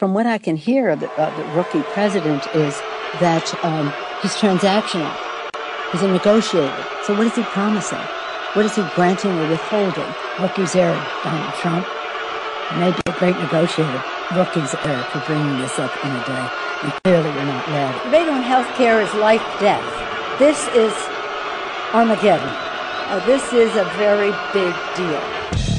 From what I can hear of the, uh, the rookie president is that um, he's transactional. He's a negotiator. So what is he promising? What is he granting or withholding? Rookie's error, Donald Trump. He may be a great negotiator. Rookie's error for bringing this up in a day. And clearly you're not ready. Debate on health care is life death. This is Armageddon. Uh, this is a very big deal.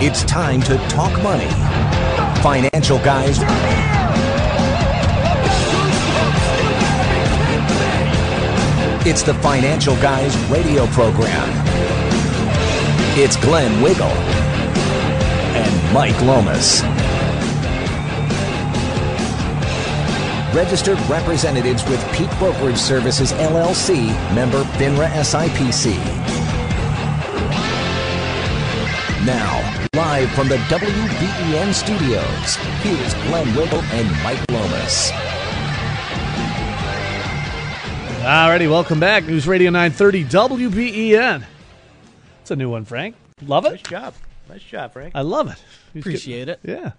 It's time to talk money. Financial guys. It's the Financial Guys radio program. It's Glenn Wiggle and Mike Lomas. Registered representatives with Peak Brokerage Services LLC, member FINRA SIPC. Now, live from the WBEN studios, here's Glenn Wiggle and Mike Lomas. Alrighty, welcome back. News Radio 930 WBEN. It's a new one, Frank. Love it. Nice job. Nice job, Frank. I love it. Appreciate it. Yeah.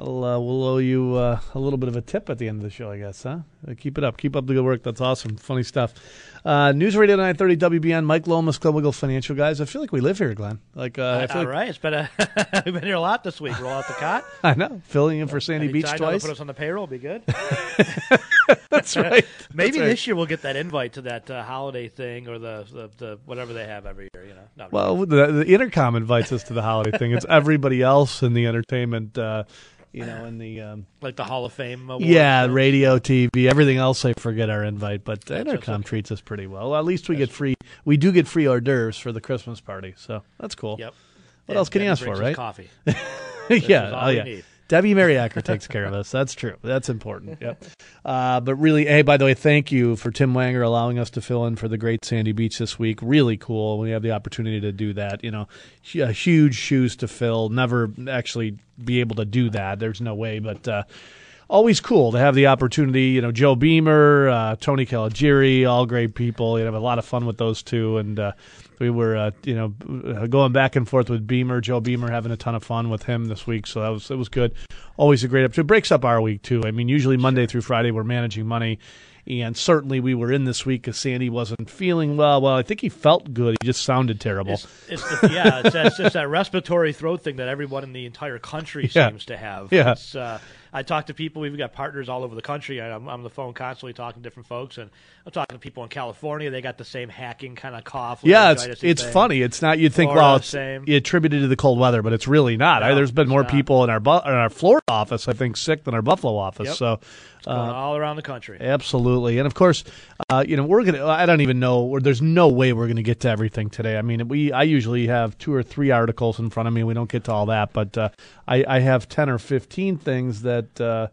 I'll, uh, we'll owe you uh, a little bit of a tip at the end of the show, I guess, huh? Uh, keep it up. Keep up the good work. That's awesome. Funny stuff. Uh, News Radio 930 WBEN, Mike Lomas, Glenn Wiggle Financial Guys. I feel like we live here, Glenn. Like, uh, I feel All like, right, it's been a we've been here a lot this week. Roll out the cot. I know. Filling in for Sandy Beach twice. Put us on the payroll. Be good. That's right. Maybe That's right. this year we'll get that invite to that uh, holiday thing or the, the the whatever they have every year. You know. No, Well, the, the intercom invites us to the holiday thing. It's everybody else in the entertainment, uh, you know, in the um, like the Hall of Fame. Awards yeah, radio, TV, everything else. I forget our invite, but That's intercom okay. treats us pretty well. At least we get free. We do get free hors d'oeuvres for the Christmas party, so that's cool. Yep. What And else can you ask for, right? Coffee. yeah, oh yeah. need. Debbie Mariacker takes care of us. That's true. That's important. Yep. Uh, but really, hey, by the way, thank you for Tim Wenger allowing us to fill in for the great Sandy Beach this week. Really cool. We have the opportunity to do that. You know, uh, huge shoes to fill. Never actually be able to do that. There's no way, but. Uh, Always cool to have the opportunity, you know. Joe Beamer, uh, Tony Caligiuri, all great people. You know, have a lot of fun with those two, and uh, we were, uh, you know, uh, going back and forth with Beamer, Joe Beamer, having a ton of fun with him this week. So that was it was good. Always a great episode. It breaks up our week too. I mean, usually Monday through Friday we're managing money, and certainly we were in this week because Sandy wasn't feeling well. Well, I think he felt good. He just sounded terrible. It's, it's the, yeah, it's, it's just that respiratory throat thing that everyone in the entire country Yeah. seems to have. Yeah. It's, uh, I talk to people. We've got partners all over the country. I'm, I'm on the phone constantly talking to different folks, and I'm talking to people in California. They got the same hacking kind of cough. Yeah, it's it's thing. funny. It's not you'd think Florida, well it's same. attributed to the cold weather, but it's really not. I, there's been more not. people in our Bu- in our Florida office, I think, sick than our Buffalo office. Yep. So uh, all around the country. Absolutely, and of course, uh, you know we're gonna. I don't even know. or There's no way we're gonna get to everything today. I mean, we. I usually have two or three articles in front of me. We don't get to all that, but uh, I, I have ten or fifteen things that. Uh,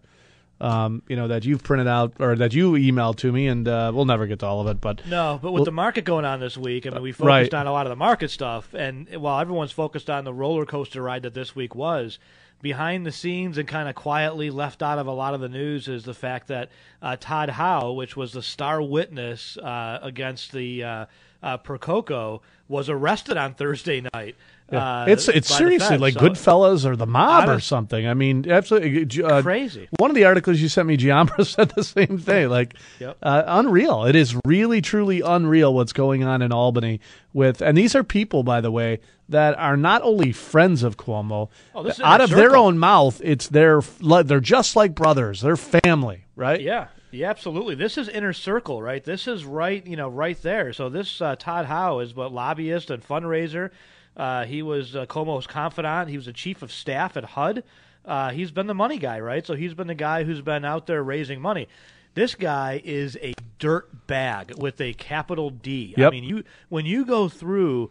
um, you know that you've printed out or that you emailed to me, and uh, we'll never get to all of it. But No, but with Well- the market going on this week, I mean, we right. focused on a lot of the market stuff, and while everyone's focused on the roller coaster ride that this week was, behind the scenes and kind of quietly left out of a lot of the news is the fact that uh, Todd Howe, which was the star witness uh, against the uh, uh, Percoco, was arrested on Thursday night. Uh, it's it's seriously feds. like So- Goodfellas or the mob or something. I mean, absolutely uh, Crazy. One of the articles you sent me, Giambra, said the same thing. Like, Yep. uh, unreal. It is really, truly unreal what's going on in Albany with, and these are people, by the way, that are not only friends of Cuomo. Oh, out of their own mouth, it's their they're just like brothers. They're family, right? Yeah, yeah, absolutely. This is inner circle, right? This is right, you know, right there. So this uh, Todd Howe is what lobbyist and fundraiser. Uh, he was uh, Cuomo's confidant. He was the chief of staff at HUD. uh, he's been the money guy, right? So he's been the guy who's been out there raising money. This guy is a dirt bag with a capital D. I Yep. mean, you when you go through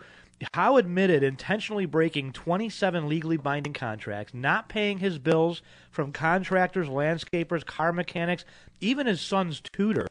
Howe admitted intentionally breaking 27 legally binding contracts, not paying his bills from contractors, landscapers, car mechanics, even his son's tutor.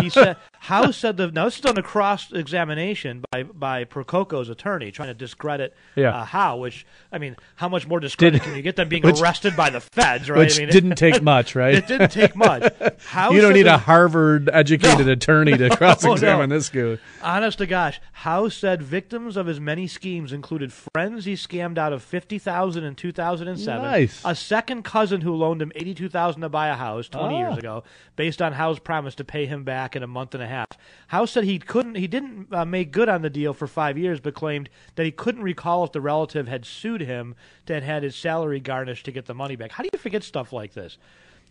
He said Howe said the now this is on a cross examination by by Percoco's attorney trying to discredit Yeah. uh, Howe, which I mean, how much more discredit Did- can you get than being which- arrested by the feds, right? which I mean, didn't take much, right? It didn't take much. Howe you don't need the- a Harvard educated No. attorney to cross examine no. this guy. Honest to gosh, Howe said victims of his many schemes included friends he scammed out of fifty thousand in two thousand and seven, Nice. a second cousin who loaned him eighty two thousand to buy a house twenty Ah. years ago, based on Howe's promise to pay him back in a month and a half. Howe said he couldn't, he didn't uh, make good on the deal for five years, but claimed that he couldn't recall if the relative had sued him and had his salary garnished to get the money back. How do you forget stuff like this?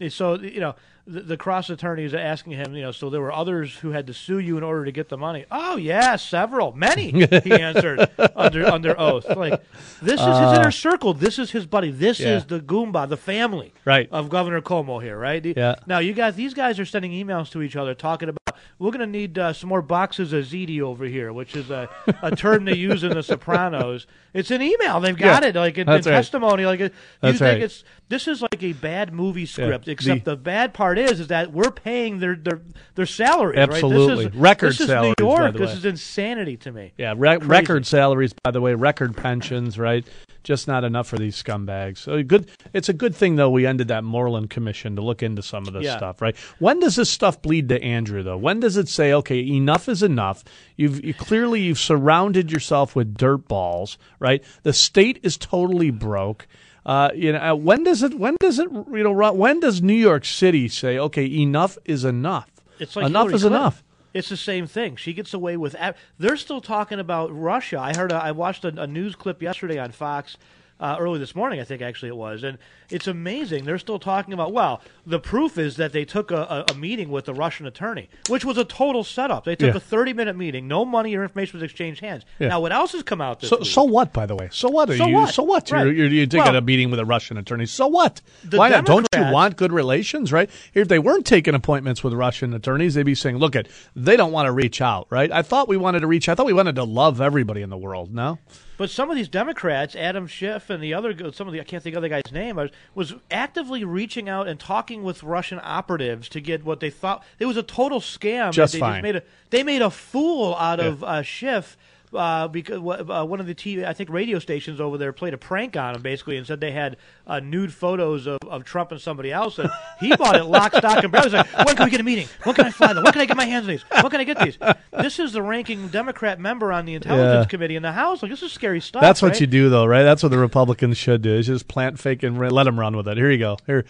So you know the, the cross attorneys are asking him. You know, so there were others who had to sue you in order to get the money. Oh yeah, several, many. He answered under under oath. Like this is his inner circle. This is his buddy. This Uh. Yeah. is the Goomba, the family Right. of Governor Cuomo here. Right. Yeah. Now you guys, these guys are sending emails to each other talking about we're going to need uh, some more boxes of ziti over here, which is a, a term they use in The Sopranos. It's an email. They've got Yeah, it like in, in right. testimony. Like it- you think right. it's this is like a bad movie script. The- Except the, bad part is is that we're paying their their their salaries. Absolutely. Right? This is, Record this is salaries, New by York. the This is insanity to me. Yeah, re- record salaries, by the way, record pensions, right? Just not enough for these scumbags. So good. It's a good thing though we ended that Moreland Commission to look into some of this Yeah. stuff, right? When does this stuff bleed to Andrew though? When does it say, okay, enough is enough? You've you, clearly you've surrounded yourself with dirt balls, right? The state is totally broke. Uh, you know, uh, when does it? When does it? You know, when does New York City say, okay, enough is enough? It's like enough Hillary is Clinton. enough. It's the same thing. She gets away with. They're still talking about Russia. I heard. A, I watched a, a news clip yesterday on Fox. Uh, early this morning, I think actually it was, and it's amazing. They're still talking about. Well, the proof is that they took a, a, a meeting with the Russian attorney, which was a total setup. They took Yeah. a thirty-minute meeting. No money or information was exchanged hands. Yeah. Now, what else has come out this So, week? so what? By the way, so what? Are So you? what? So what? Right. You're, you're, you're taking Well- a meeting with a Russian attorney. So what? Why not? Don't you want good relations? Right? If they weren't taking appointments with Russian attorneys, they'd be saying, "Look, it they don't want to reach out." Right? I thought we wanted to reach. I thought we wanted to love everybody in the world. No. But some of these Democrats, Adam Schiff and the other, some of the I can't think of the guy's name, was, was actively reaching out and talking with Russian operatives to get what they thought it was a total scam. Just they fine. Just made a, they made a fool out of uh, Schiff. Uh, because uh, one of the TV, I think radio stations over there played a prank on him basically and said they had uh, nude photos of, of Trump and somebody else and he bought it lock, stock, and barrel. He's like, when can we get a meeting? When can I fly them? When can I get my hands on these? When can I get these? This is the ranking Democrat member on the Intelligence Yeah. Committee in the House. Like this is scary stuff. That's what right? you do, though, right? That's what the Republicans should do. Is just plant fake and let them run with it. Here you go. Here,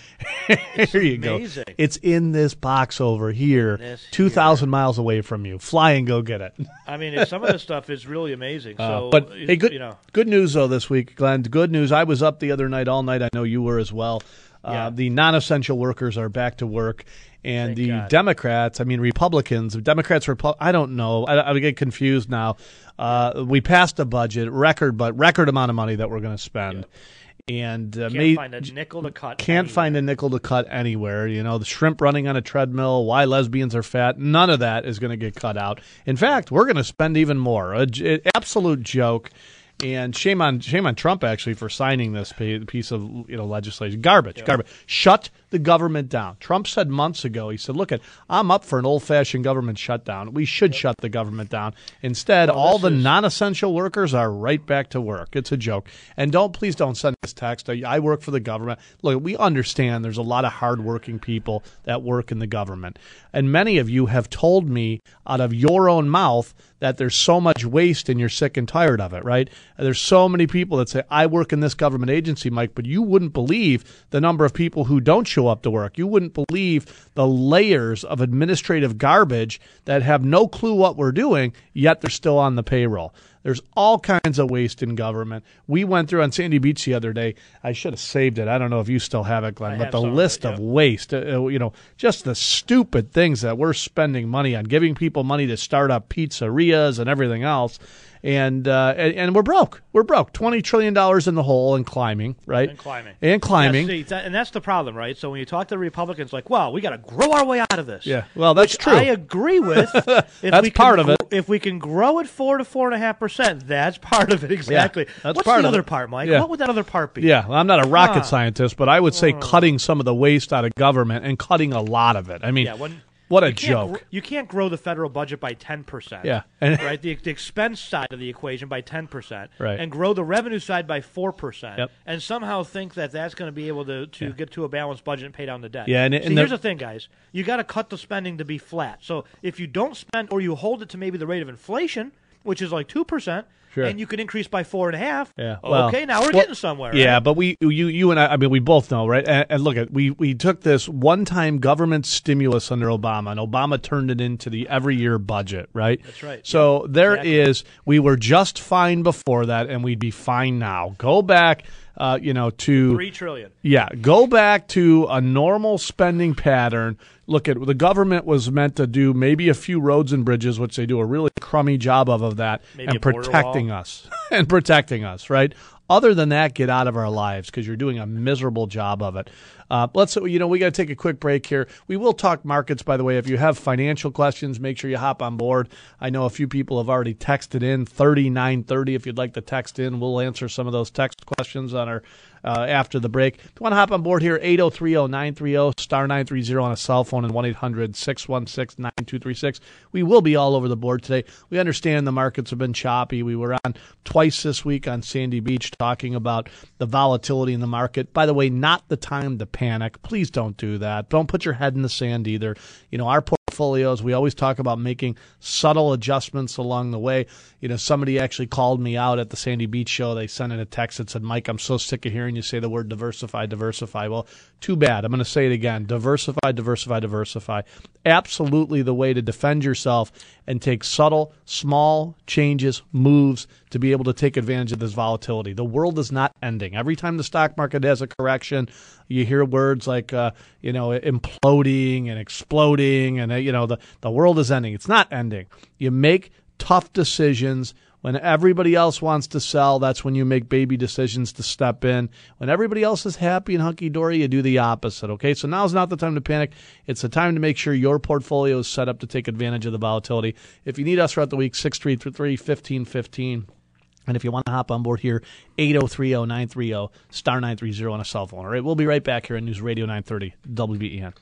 here you amazing. go. It's in this box over here, two thousand miles away from you. Fly and go get it. I mean, some of this stuff is really amazing. Uh, So, but hey, good you know, good news though this week, Glenn. Good news. I was up the other night all night. I know you were as well. Uh, Yeah. The non-essential workers are back to work, and Thank the God. Democrats. I mean, Republicans. Democrats. Repu- I don't know. I, I get confused now. Uh, we passed a budget record, but record amount of money that we're going to spend, and uh, can't may- find a nickel to cut. can't anywhere. find a nickel to cut anywhere. You know, the shrimp running on a treadmill, why lesbians are fat, none of that is going to get cut out. In fact, we're going to spend even more. A j- absolute joke. And shame on shame on Trump actually for signing this piece of you know legislation. Garbage, garbage. Shut the government down. Trump said months ago. He said, "Look, at I'm up for an old fashioned government shutdown. We should shut the government down. Instead, all the is- non-essential workers are right back to work. It's a joke. And don't please don't send this text. I I work for the government. Look, we understand there's a lot of hardworking people that work in the government, and many of you have told me out of your own mouth that there's so much waste and you're sick and tired of it. Right? There's so many people that say I work in this government agency, Mike, but you wouldn't believe the number of people who don't show up to work. You wouldn't believe the layers of administrative garbage that have no clue what we're doing, yet they're still on the payroll. There's all kinds of waste in government. We went through on Sandy Beach the other day. I should have saved it. I don't know if you still have it, Glenn, I but the some of list it, of waste, uh, you know, just the stupid things that we're spending money on, giving people money to start up pizzerias and everything else. And, uh, and and we're broke. We're broke. Twenty trillion dollars in the hole and climbing, right? And climbing. And climbing. Yeah, see, and that's the problem, right? So when you talk to the Republicans, like, well, we got to grow our way out of this. Yeah, well, that's Which true. I agree with. if That's we can part of it. If we can grow at four to four and a half percent, that's part of it exactly. that's What's part the of other it. part, Mike? Yeah. What would that other part be? Yeah, well, I'm not a rocket scientist, but I would say cutting some of the waste out of government and cutting a lot of it. I mean, Yeah, when what a you joke. gr- you can't grow the federal budget by ten percent. Yeah. Right. The, the expense side of the equation by ten percent. Right. And grow the revenue side by four percent. Yep. And somehow think that that's going to be able to, to get to a balanced budget and pay down the debt. Yeah, and- See, and here's the- the thing, guys. You got to cut the spending to be flat. So if you don't spend or you hold it to maybe the rate of inflation, which is like two percent. Sure. And you can increase by four and a half. Yeah, well- okay, now we're well, getting somewhere. Yeah, right? but we, you, you and I, I mean, we both know, right? And, and look at we we took this one-time government stimulus under Obama, and Obama turned it into the every-year budget, right? That's right. So there exactly. is. We were just fine before that, and we'd be fine now. Go back, uh, you know, to Three trillion. Yeah, go back to a normal spending pattern. Look at the government was meant to do maybe a few roads and bridges, which they do a really crummy job of of that, Maybe and protecting us and protecting us. Right. Other than that, get out of our lives because you're doing a miserable job of it. Uh, let's you know we got to take a quick break here. We will talk markets, by the way. If you have financial questions, make sure you hop on board. I know a few people have already texted in thirty nine thirty. If you'd like to text in, we'll answer some of those text questions on our uh, after the break. If you want to hop on board here, 8030930 star 930 on a cell phone and 1 800 616 9236. We will be all over the board today. We understand the markets have been choppy. We were on twice this week on Sandy Beach talking about the volatility in the market. By the way, not the time to panic. Please don't do that. Don't put your head in the sand either. You know, our portfolios, we always talk about making subtle adjustments along the way. You know, somebody actually called me out at the Sandy Beach show. They sent in a text that said, Mike, I'm so sick of hearing you say the word diversify, diversify. Well, too bad. I'm going to say it again diversify, diversify, diversify. Absolutely the way to defend yourself and take subtle, small changes, moves to be able to take advantage of this volatility. The world is not ending. Every time the stock market has a correction, you hear words like, uh, you know, imploding and exploding, and uh, you know the the world is ending. It's not ending. You make tough decisions. When everybody else wants to sell, that's when you make baby decisions to step in. When everybody else is happy and hunky dory, you do the opposite. Okay, so now's not the time to panic. It's the time to make sure your portfolio is set up to take advantage of the volatility. If you need us throughout the week, 633 1515. And if you want to hop on board here, 8030930 star 930 on a cell phone. All right, we'll be right back here on News Radio 930 WBEN.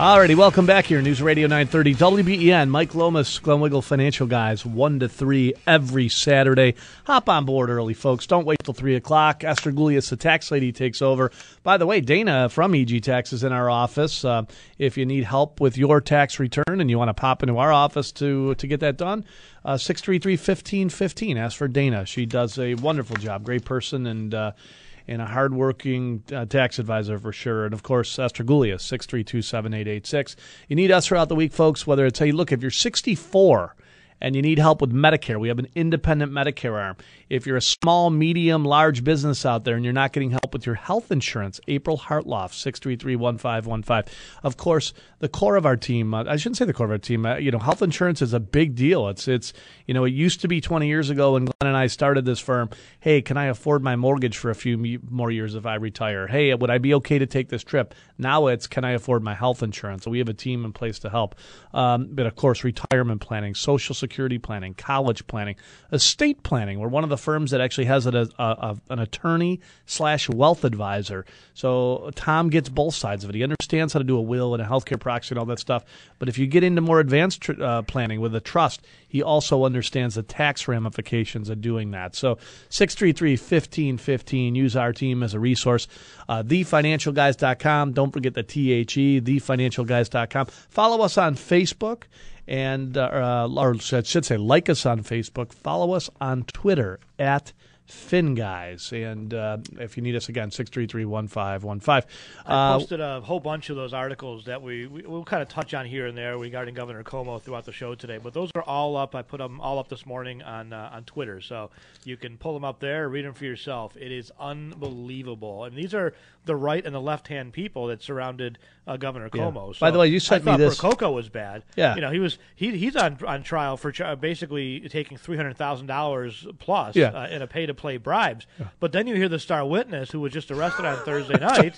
Alrighty, welcome back here, News Radio 930 WBEN. Mike Lomas, Glenn Wiggle Financial Guys, 1 to 3 every Saturday. Hop on board early, folks. Don't wait till 3 o'clock. Esther the tax lady, takes over. By the way, Dana from EG Tax is in our office. Uh, if you need help with your tax return and you want to pop into our office to, to get that done, uh, 633 1515. Ask for Dana. She does a wonderful job. Great person and. Uh, and a hardworking uh, tax advisor for sure. And of course, Esther Gulius, 632 7886. You need us throughout the week, folks, whether it's, hey, look, if you're 64 and you need help with Medicare, we have an independent Medicare arm. If you're a small, medium, large business out there and you're not getting help with your health insurance, April Hartloff, 633-1515. Of course, the core of our team, uh, I shouldn't say the core of our team, uh, you know, health insurance is a big deal. It's, it's, you know, it used to be 20 years ago when Glenn and I started this firm, hey, can I afford my mortgage for a few more years if I retire? Hey, would I be okay to take this trip? Now it's, can I afford my health insurance? So we have a team in place to help. Um, but of course, retirement planning, social security planning, college planning, estate planning. We're one of the firms that actually has a, a, a, an attorney slash wealth advisor. So Tom gets both sides of it. He understands how to do a will and a healthcare proxy and all that stuff. But if you get into more advanced tr- uh, planning with a trust, he also understands the tax ramifications of doing that. So 633 1515. Use our team as a resource. Uh, thefinancialguys.com. Don't forget the THE, thefinancialguys.com. Follow us on Facebook and uh, or I should say, like us on Facebook, follow us on Twitter at Fin Guys. And uh, if you need us again, 633-1515. I Uh, posted a whole bunch of those articles that we, we we'll kind of touch on here and there regarding Governor Cuomo throughout the show today. But those are all up. I put them all up this morning on uh, on Twitter, so you can pull them up there, read them for yourself. It is unbelievable, and these are the right and the left hand people that surrounded uh, Governor Cuomo. So By the way, you sent I me thought this- Percoco was bad. Yeah. you know he was he he's on on trial for ch- basically taking three hundred thousand dollars plus Yeah. uh, in a pay to play bribes. But then you hear the star witness who was just arrested on Thursday night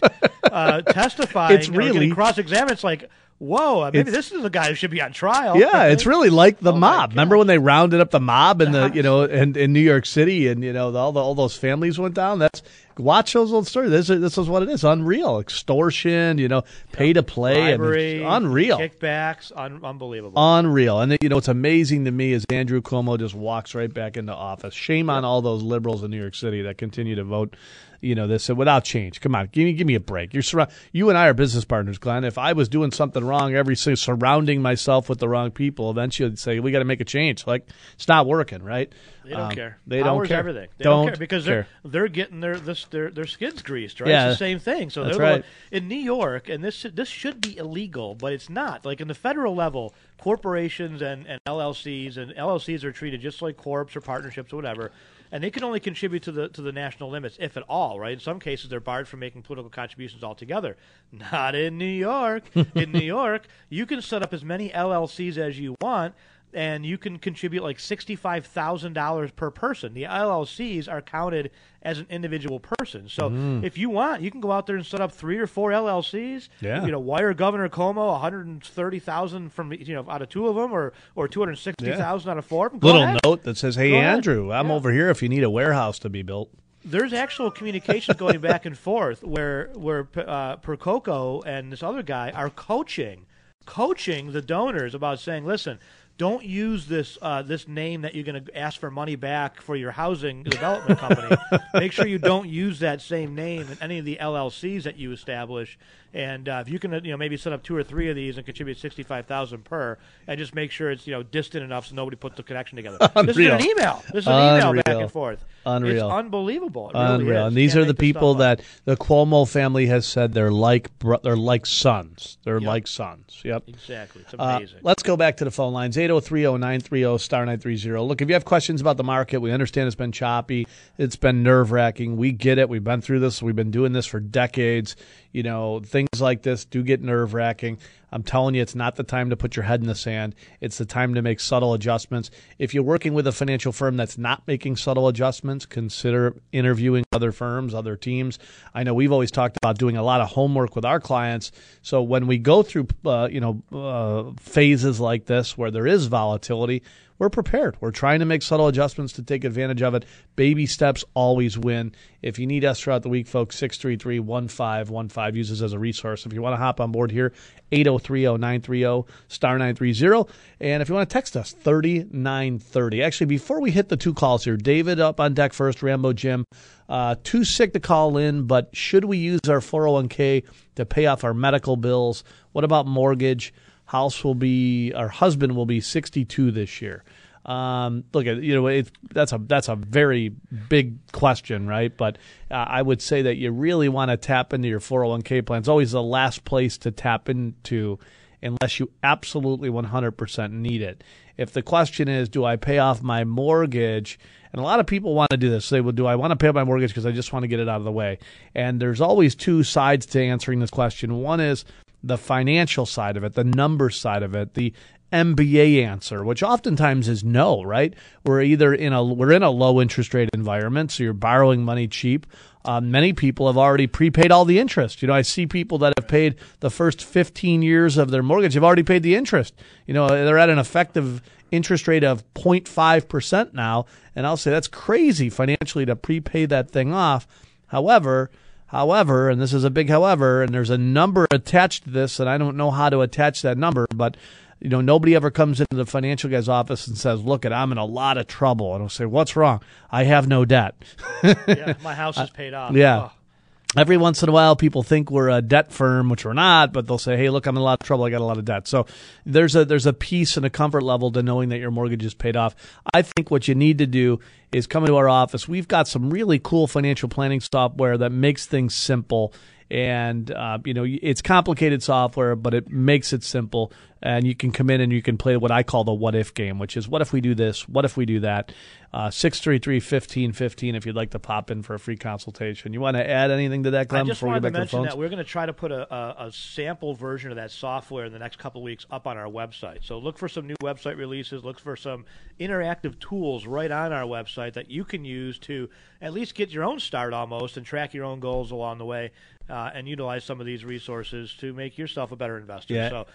uh, testifying, It's you know, really- cross-examined. It's like, whoa, uh, maybe It's- this is a guy who should be on trial. Yeah, it's really like the Oh, mob. Remember when they rounded up the mob in the you know in, in New York City and you know the, all the, all those families went down. That's watch those old stories. This is, this is what it is. Unreal extortion. You know, pay to play. and bribery, unreal. kickbacks, un- unbelievable. Unreal. And you know what's amazing to me is Andrew Cuomo just walks right back into office. Shame on all those liberals in New York City that continue to vote, you know, this without change. Come on, give me give me a break. You're surround- you and I are business partners, Glenn. If I was doing something wrong every surrounding myself with the wrong people, eventually I'd say we got to make a change. Like it's not working, right? they don't Um, care. They don't care. everything. They don't, don't, care because they're they're getting their this their their skids greased, right? Yeah. It's the same thing. So That's they're right. in New York, and this this should be illegal, but it's not. Like in the federal level, corporations and, and LLCs and LLCs are treated just like corps or partnerships or whatever. And they can only contribute to the to the national limits, if at all, right? In some cases, they're barred from making political contributions altogether. Not in New York. in New York, you can set up as many LLCs as you want, and you can contribute like sixty-five thousand dollars per person. The LLCs are counted as an individual person. So Mm. if you want, you can go out there and set up three or four LLCs. Yeah. You know, wire Governor Cuomo one hundred and thirty thousand from you know out of two of them, or or two hundred sixty thousand out of four. of them. Go Little ahead. note that says, "Hey Go ahead. Andrew, I'm Yeah. over here if you need a warehouse to be built." there's actual communication going back and forth where where uh, Percoco and this other guy are coaching, coaching the donors about saying, listen. Don't use this uh, this name that you're going to ask for money back for your housing development company. Make sure you don't use that same name in any of the LLCs that you establish. And uh, if you can, uh, you know, maybe set up two or three of these and contribute sixty five thousand per, and just make sure it's you know distant enough so nobody puts the connection together. This is an email. This is an email back and forth. Unreal. It's unbelievable. It really Unreal. is. And these Can't are the people that the Cuomo family has said they're like bro- they're like sons. They're Yep. like sons. Yep. Exactly. It's Uh, amazing. let's go back to the phone lines 8030930 star 930. Look, if you have questions about the market, we understand it's been choppy, it's been nerve wracking. We get it. We've been through this. We've been doing this for decades. You know, things like this do get nerve wracking. I'm telling you, it's not the time to put your head in the sand. It's the time to make subtle adjustments. If you're working with a financial firm that's not making subtle adjustments, consider interviewing other firms, other teams. I know we've always talked about doing a lot of homework with our clients. So when we go through, uh, you know, uh, phases like this where there is volatility, we're prepared. We're trying to make subtle adjustments to take advantage of it. Baby steps always win. If you need us throughout the week, folks, 633 1515 uses as a resource. If you want to hop on board here, 803 930 star 930. And if you want to text us, 3930. Actually, before we hit the two calls here, David up on deck first, Rambo Jim. Uh, too sick to call in, but should we use our 401k to pay off our medical bills? What about mortgage? House will be, our husband will be 62 this year. Um, look at you know that's a that's a very big question, right? But uh, I would say that you really want to tap into your 401k plan. It's always the last place to tap into unless you absolutely 100% need it. If the question is, do I pay off my mortgage? And a lot of people want to do this. They will, do I want to pay off my mortgage because I just want to get it out of the way? And there's always two sides to answering this question. One is the financial side of it, the number side of it, the MBA answer, which oftentimes is no, right? We're either in a we're in a low interest rate environment, so you're borrowing money cheap. Uh, many people have already prepaid all the interest. You know, I see people that have paid the first 15 years of their mortgage have already paid the interest. You know, they're at an effective interest rate of 0.5% now, and I'll say that's crazy financially to prepay that thing off. However, However, and this is a big however, and there's a number attached to this, and I don't know how to attach that number, but you know, nobody ever comes into the financial guy's office and says, "Look, at I'm in a lot of trouble," and I'll say, "What's wrong? I have no debt." yeah, my house is paid off. yeah. Oh, every once in a while people think we're a debt firm which we're not but they'll say hey look i'm in a lot of trouble. I got a lot of debt. So there's a there's a peace and a comfort level to knowing that your mortgage is paid off. I think what you need to do is come into our office. We've got some really cool financial planning software that makes things simple. And uh, you know it's complicated software but it makes it simple and you can come in and you can play what i call the what if game which is what if we do this what if we do that uh, 633-1515 if you'd like to pop in for a free consultation you want to add anything to that Glenn, I just before we wanted get to back to the mention that we're going to try to put a, a, a sample version of that software in the next couple of weeks up on our website. So look for some new website releases. Look for some interactive tools right on our website that you can use to at least get your own start almost and track your own goals along the way. Uh, and utilize some of these resources to make yourself a better investor. Yeah. So,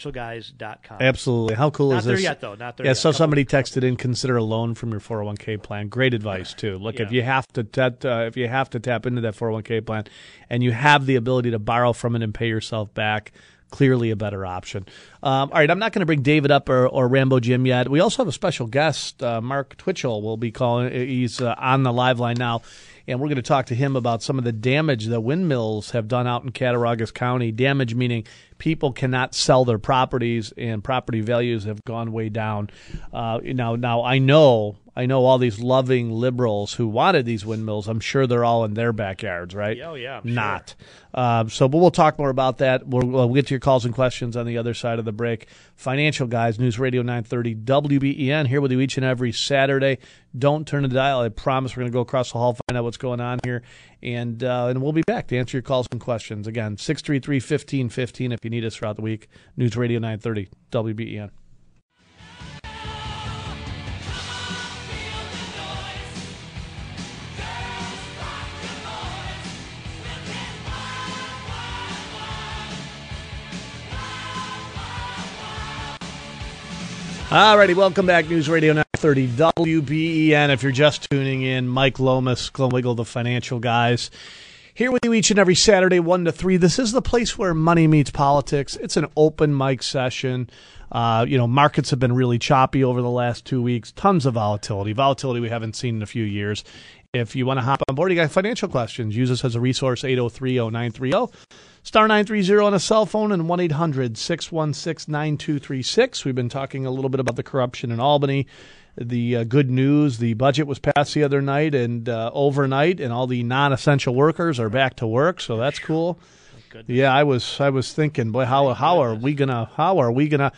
thefinancialguys.com. Absolutely. How cool is this? Not is there this? yet, though. Not there Yeah, yet. so Couple- somebody texted in consider a loan from your 401k plan. Great advice too. Look, if you have to tat- uh, if you have to tap into that 401k plan and you have the ability to borrow from it and pay yourself back, clearly a better option. Um, all right, I'm not going to bring David up or, or Rambo Jim yet. We also have a special guest, uh, Mark Twitchell will be calling. He's uh, on the live line now. And we're going to talk to him about some of the damage that windmills have done out in Cattaraugus County. Damage meaning people cannot sell their properties, and property values have gone way down. Uh, now, now I know, I know all these loving liberals who wanted these windmills. I'm sure they're all in their backyards, right? Oh, yeah, I'm sure. not. Um, so, but we'll talk more about that. We'll, we'll get to your calls and questions on the other side of the break. Financial Guys, News Radio 930 WBEN, here with you each and every Saturday. Don't turn the dial. I promise we're going to go across the hall, find out what's going on here, and uh, and we'll be back to answer your calls and questions. Again, 633 1515 if you need us throughout the week. News Radio 930 WBEN. Alrighty, welcome back. News Radio 930 WBEN. If you're just tuning in, Mike Lomas, Glenn Wiggle, the financial guys. Here with you each and every Saturday, 1 to 3. This is the place where money meets politics. It's an open mic session. Uh, you know, markets have been really choppy over the last two weeks. Tons of volatility. Volatility we haven't seen in a few years. If you want to hop on board, you got financial questions, use us as a resource, 803 0930. Star 930 on a cell phone and 1 800 616 9236. We've been talking a little bit about the corruption in Albany. The uh, good news the budget was passed the other night and uh, overnight, and all the non essential workers are back to work, so that's cool. Yeah, I was I was thinking, boy, how how are we gonna how are we gonna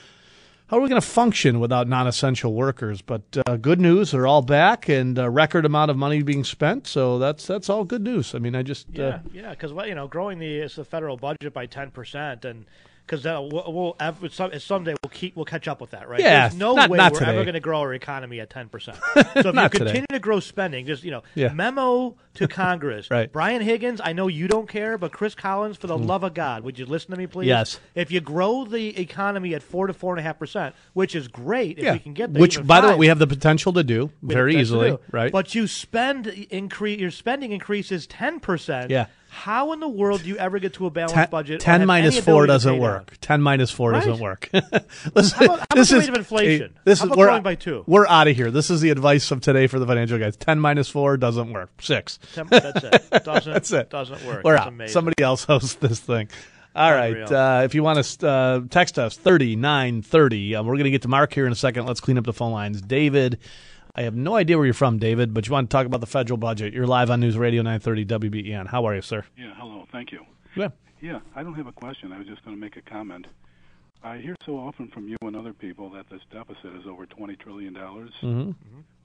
how are we going to function without non-essential workers? But uh, good news, they're all back, and a record amount of money being spent. So that's that's all good news. I mean, I just Yeah, uh, yeah, because well, you know, growing the it's the federal budget by ten percent, and because we'll, we'll ev- some, someday we'll keep we'll catch up with that, right? Yeah, There's no not- way not we're today. ever going to grow our economy at ten percent. So if you Not today. continue to grow spending, just you know, Yeah. memo to Congress, Right. Mm. Brian Higgins, I know you don't care, but Chris Collins, for the love of God, would you listen to me, please? Yes. If you grow the economy at four to four and a half percent, which is great if yeah. we can get there, Which, by the way, we have the potential to do very easily, do. right? But you spend increase your spending increases ten percent. Yeah. How in the world do you ever get to a balanced Ten, budget? 10 have minus four doesn't work. down? 10 minus 4 Right. doesn't work. Listen, How about- how this the is rate of inflation? this How is about we're, by two? We're out of here. This is the advice of today for the financial guys. 10 minus 4 doesn't work. 6. Tem- That's it. Doesn't That's it. Doesn't work. We're It's out. amazing. Somebody else hosts this thing. All right. Unreal. Uh, if you want to uh, text us, 3930. Um, we're going to get to Mark here in a second. Let's clean up the phone lines. David, I have no idea where you're from, David, but you want to talk about the federal budget. You're live on News Radio 930 WBEN. How are you, sir? Yeah, hello. Thank you. Yeah. Yeah, I don't have a question. I was just going to make a comment. I hear so often from you and other people that this deficit is over $20 trillion. Mm-hmm.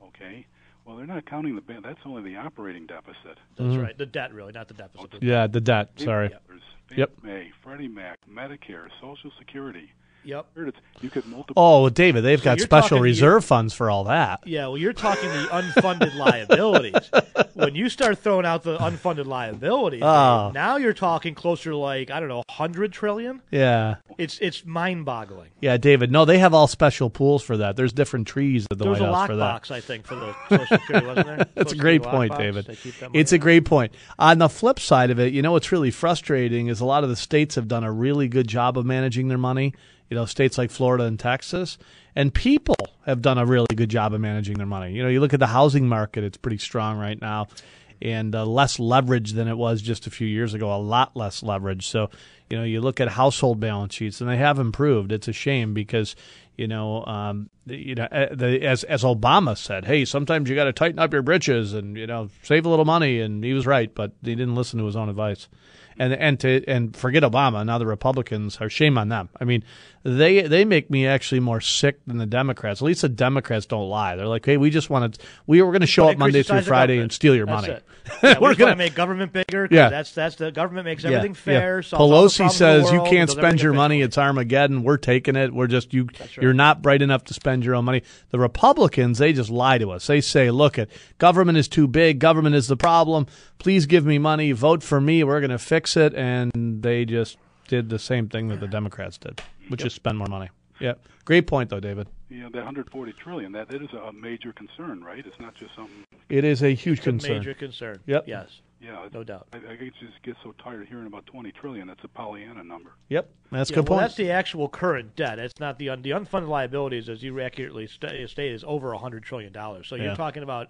Okay. Well, they're not counting the ba- that's only the operating deficit. That's right. The debt, really, not the deficit. Mm-hmm. Yeah, the debt. Sorry. There's Yep. May, Freddie Mac, Medicare, Social Security. Yep. You could multiply. Oh, David, they've So got special talking the- reserve funds for all that. Yeah, well, you're talking the unfunded liabilities. When you start throwing out the unfunded liabilities, Oh. now you're talking closer to like I don't know, hundred trillion. Yeah. It's it's mind-boggling. Yeah, David. No, they have all special pools for that. There's different trees at the There was White House for that. lockbox, I think, for the Social Security, wasn't there? That's a great point, lockbox. David. They keep It's a great point. On the flip side of it, you know what's really frustrating is a lot of the states have done a really good job of managing their money. You know, states like Florida and Texas, and people have done a really good job of managing their money. You know, you look at the housing market; it's pretty strong right now. and uh, less leverage than it was just a few years ago. A lot less leverage. So you know, you look at household balance sheets, and they have improved. It's a shame because you know, um, you know, uh, as as Obama said, hey, sometimes you got to tighten up your britches and you know save a little money, and he was right, but he didn't listen to his own advice and and to and forget Obama. Now the Republicans are shame on them. I mean, they they make me actually more sick than the Democrats. At least the Democrats don't lie. They're like, hey, we just want to we were going to show But up Monday through Friday and steal your That's money. Yeah, We're we gonna- make government bigger. Yeah. that's that's the government makes Yeah, everything fair. yeah. all the Pelosi says the you can't spend your money. It's Armageddon. We're taking it. We're just you. right. You're not bright enough to spend your own money. The Republicans they just lie to us. They say, "Look, at government is too big. Government is the problem. Please give me money. Vote for me. We're going to fix it." And they just did the same thing that the Democrats did, which is spend more money. Yeah, great point though, David. You know, that 140 trillion, that, that is a major concern, right? It's not just something, It is a huge It's a concern. major concern. Yep. Yes. yeah. No doubt. I, I just get so tired of hearing about 20 trillion. That's a Pollyanna number. Yep, that's a Yeah, good well, point. that's the actual current debt. It's not the un- the unfunded liabilities, as you accurately sta- stated, is over hundred trillion dollars. So Yeah. you're talking about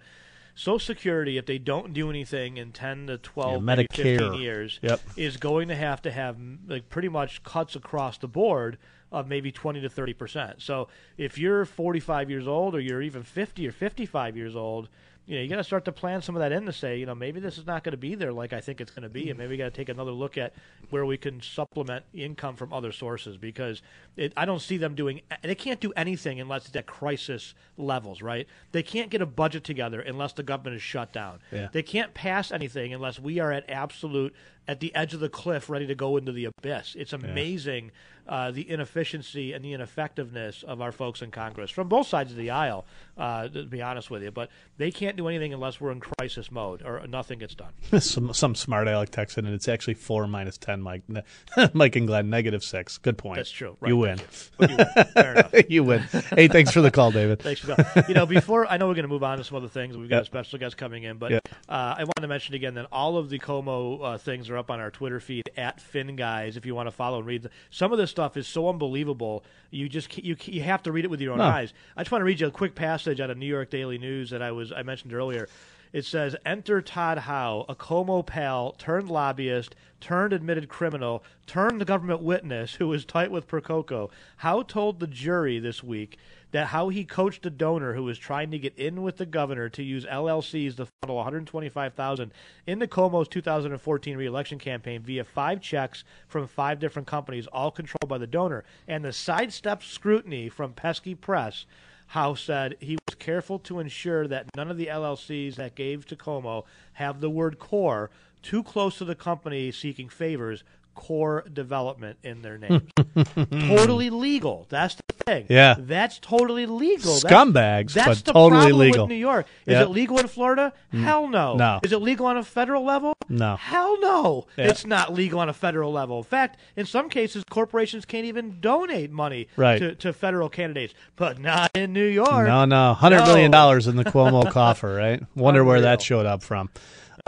Social Security, if they don't do anything in ten to twelve, Yeah, maybe Medicare. fifteen years, Yep. is going to have to have like pretty much cuts across the board of maybe twenty to thirty percent. So if you're forty five years old, or you're even fifty or fifty five years old. You know, you got to start to plan some of that in to say, you know, maybe this is not going to be there like I think it's going to be, and maybe we got to take another look at where we can supplement income from other sources because it, I don't see them doing. They can't do anything unless it's at crisis levels, right? They can't get a budget together unless the government is shut down. Yeah. They can't pass anything unless we are at absolute at the edge of the cliff, ready to go into the abyss. It's amazing uh, the inefficiency and the ineffectiveness of our folks in Congress from both sides of the aisle. Uh, to be honest with you, but they can't do anything unless we're in crisis mode or nothing gets done. some some smart aleck texted, and it's actually four minus ten. Mike, Mike and Glenn negative six. Good point. That's true. Right, you win. But you win. Fair enough. you win. Hey, thanks for the call, David. Thanks for that. You know, before I know we're going to move on to some other things. We've got Yep. a special guest coming in, but Yep. uh, I wanted to mention again that all of the Cuomo uh, things are up on our Twitter feed at Fin Guys. If you want to follow and read, some of this stuff is so unbelievable. You just you you have to read it with your own No. eyes. I just want to read you a quick passage out of New York Daily News that I was I mentioned earlier. It says, "Enter Todd Howe, a Cuomo pal turned lobbyist, turned admitted criminal, turned government witness who was tight with Percoco." Howe told the jury this week that how he coached a donor who was trying to get in with the governor to use LLCs to funnel 125,000 into Cuomo's 2014 reelection campaign via five checks from five different companies, all controlled by the donor, and the sidestep scrutiny from pesky press." Howe said he was careful to ensure that none of the LLCs that gave to Cuomo have the word core too close to the company seeking favors, core development in their name. totally legal. That's the thing. Yeah. That's totally legal. Scumbags, That's but the totally problem legal. with New York. Is Yeah. it legal in Florida? Mm. Hell no. No. Is it legal on a federal level? No. Hell no. Yeah. It's not legal on a federal level. In fact, in some cases, corporations can't even donate money Right. to, to federal candidates, but not in New York. No, no, hundred No. million dollars in the Cuomo coffer, right? Wonder where that showed up from.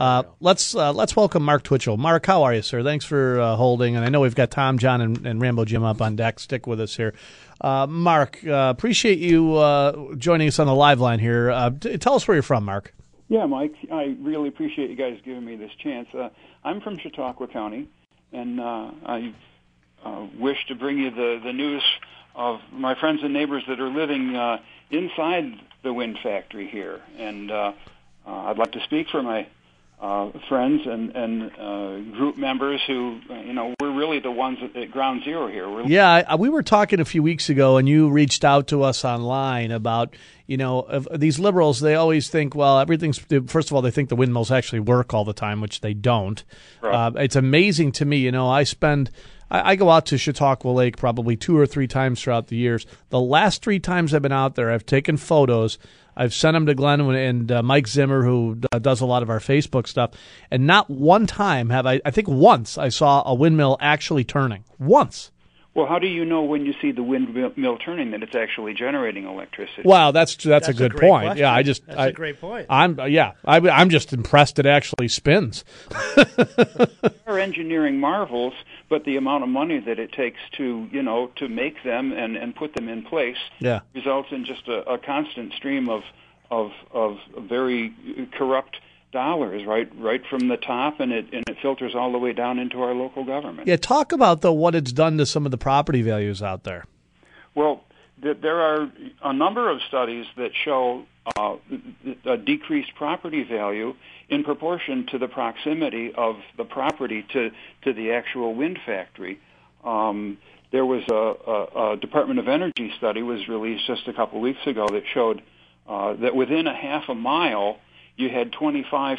Uh, let's uh, let's welcome Mark Twitchell. Mark, how are you, sir? Thanks for uh, holding. And I know we've got Tom, John, and, and Rambo Jim up on deck. Stick with us here. Uh, Mark, uh, appreciate you uh, joining us on the live line here. Uh, t- tell us where you're from, Mark. Yeah, Mike, I really appreciate you guys giving me this chance. Uh, I'm from Chautauqua County, and uh, I uh, wish to bring you the, the news of my friends and neighbors that are living uh, inside the wind factory here. And uh, uh, I'd like to speak for my uh, friends and, and uh, group members who, you know, we're really the ones at, at ground zero here. We're Yeah, I, we were talking a few weeks ago, and you reached out to us online about you know of these liberals. They always think, well, everything's first of all, they think the windmills actually work all the time, which they don't. Right. Uh, it's amazing to me. You know, I spend. I I go out to Chautauqua Lake probably two or three times throughout the years. The last three times I've been out there, I've taken photos. I've sent them to Glenn and uh, Mike Zimmer, who uh, does a lot of our Facebook stuff. And not one time have I, I think once I saw a windmill actually turning. Once. Well, how do you know when you see the windmill turning that it's actually generating electricity? Wow, that's that's, That's a a good great point. question. Yeah, I just That's I, a great point. I'm yeah, I, I'm just impressed it actually spins. are engineering marvels, but the amount of money that it takes to, you know, to make them and, and put them in place Yeah. results in just a, a constant stream of, of, of very corrupt dollars right right from the top, and it and it filters all the way down into our local government. Yeah, talk about though what it's done to some of the property values out there. Well, th- there are a number of studies that show uh, a decreased property value in proportion to the proximity of the property to to the actual wind factory. Um, there was a, a, a Department of Energy study was released just a couple weeks ago that showed uh, that within a half a mile you had 25%,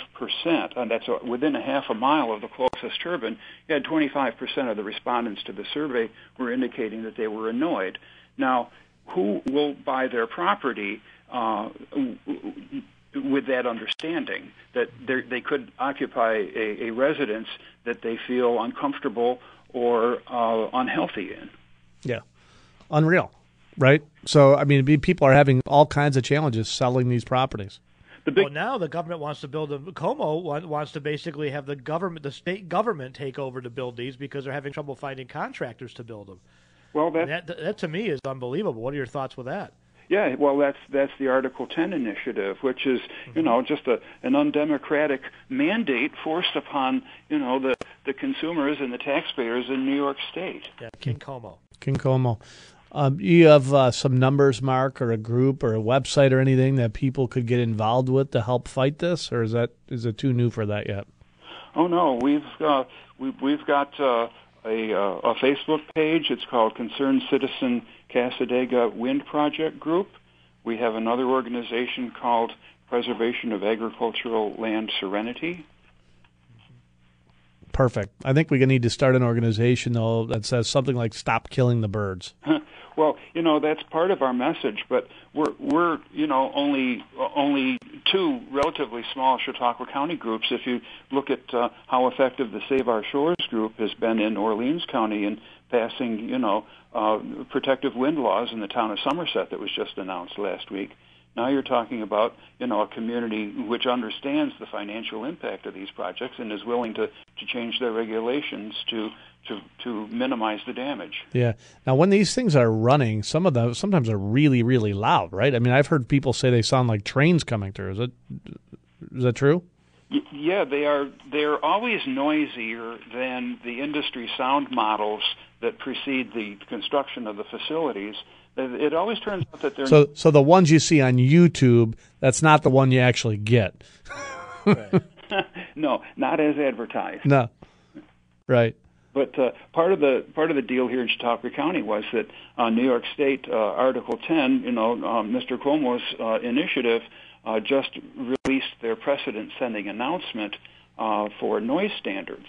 and that's a, within a half a mile of the closest turbine, you had 25% of the respondents to the survey were indicating that they were annoyed. Now, who will buy their property uh, with that understanding that they could occupy a, a residence that they feel uncomfortable or uh, unhealthy in? Yeah, unreal, right? So, I mean, people are having all kinds of challenges selling these properties. The big, well, now the government wants to build a Cuomo wants to basically have the government, the state government, take over to build these because they're having trouble finding contractors to build them. Well, that, that to me is unbelievable. What are your thoughts with that? Yeah, well, that's that's the Article 10 initiative, which is mm-hmm. you know just a, an undemocratic mandate forced upon you know the the consumers and the taxpayers in New York State. Yeah, King Cuomo. King Cuomo. Um, you have uh, some numbers, Mark, or a group, or a website, or anything that people could get involved with to help fight this, or is that is it too new for that yet? Oh no, we've uh, we, we've got uh, a uh, a Facebook page. It's called Concerned Citizen Cassadaga Wind Project Group. We have another organization called Preservation of Agricultural Land Serenity. Perfect. I think we need to start an organization though that says something like "Stop killing the birds." Well, you know that's part of our message, but we're we're you know only only two relatively small Chautauqua County groups. If you look at uh, how effective the Save Our Shores group has been in Orleans County in passing you know uh, protective wind laws in the town of Somerset that was just announced last week. Now you're talking about, you know, a community which understands the financial impact of these projects and is willing to, to change their regulations to, to to minimize the damage. Yeah. Now, when these things are running, some of them sometimes are really, really loud, right? I mean, I've heard people say they sound like trains coming through. Is that is that true? Yeah, they are. They're always noisier than the industry sound models that precede the construction of the facilities. It always turns out that they're so. So the ones you see on YouTube, that's not the one you actually get. no, not as advertised. No, right. But uh, part of the part of the deal here in Chautauqua County was that uh, New York State uh, Article 10, you know, um, Mr. Cuomo's uh, initiative, uh, just released their precedent-setting announcement uh, for noise standards,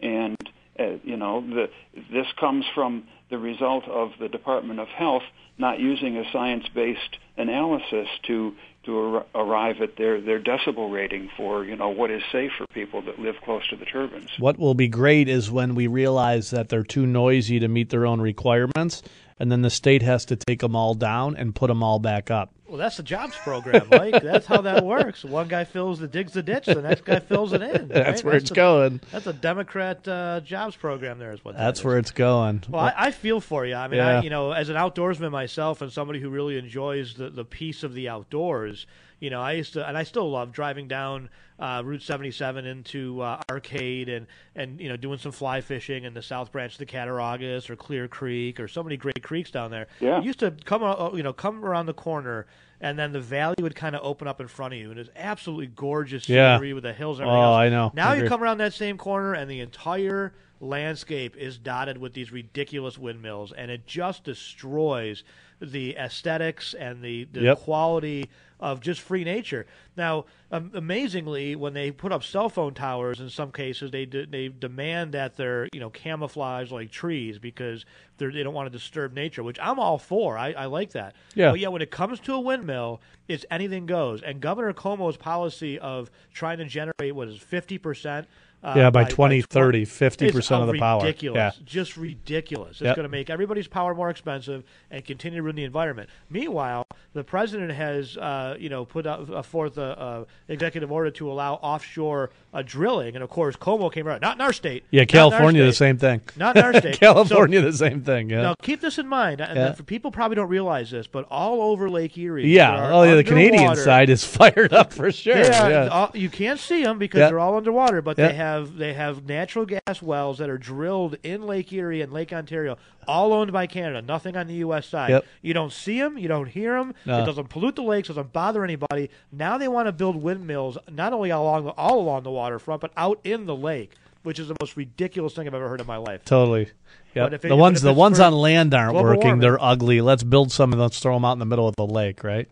and uh, you know, the, this comes from the result of the Department of Health not using a science-based analysis to to ar- arrive at their, their decibel rating for you know what is safe for people that live close to the turbines. What will be great is when we realize that they're too noisy to meet their own requirements, and then the state has to take them all down and put them all back up. Well, that's the jobs program, Mike. that's how that works. One guy fills the digs the ditch, the next guy fills it in. Right? That's where that's it's a, going. That's a Democrat uh, jobs program. There is what. That that's is. where it's going. Well, I, I, feel for you. I mean, yeah. I, you know, as an outdoorsman myself, and somebody who really enjoys the the peace of the outdoors you know, I used to, and I still love driving down uh, Route 77 into uh, Arcade and and you know doing some fly fishing in the South Branch of the Cattaraugus or Clear Creek or so many great creeks down there. Yeah, you used to come, uh, you know, come around the corner and then the valley would kind of open up in front of you, and it's absolutely gorgeous scenery yeah. with the hills. And everything oh, else. I know. Now you come around that same corner, and the entire landscape is dotted with these ridiculous windmills, and it just destroys the aesthetics and the, the yep. quality of just free nature. Now, um, amazingly, when they put up cell phone towers, in some cases they de- they demand that they're you know camouflaged like trees because they they don't want to disturb nature, which I'm all for. I, I like that. Yeah. But yeah, when it comes to a windmill, it's anything goes. And Governor Cuomo's policy of trying to generate what is 50 percent Uh, Yeah, by 2030, 50% of the power. Ridiculous, Yeah. just ridiculous. It's Yep. going to make everybody's power more expensive and continue to ruin the environment. Meanwhile, the president has, uh, you know, put out, uh, forth a, a executive order to allow offshore uh, drilling, and of course, Cuomo came out. Not in our state. Yeah, Not in our California, the same thing. Not in our state. California, So- the same thing. Yeah. Now keep this in mind, and Yeah. for people probably don't realize this, but all over Lake Erie, yeah. Oh, yeah. The Canadian side is fired up for sure. yeah, Yeah. all- you can't see them because they're all underwater, but they have they have natural gas wells that are drilled in Lake Erie and Lake Ontario, all owned by Canada. Nothing on the U.S. side. Yep. You don't see them, you don't hear them. No. It doesn't pollute the lakes, doesn't bother anybody. Now they want to build windmills not only along the, all along the waterfront, but out in the lake, which is the most ridiculous thing I've ever heard in my life. Totally. If it- the ones the ones on land aren't working. warming- They're ugly. Let's build some and let's throw them out in the middle of the lake, right?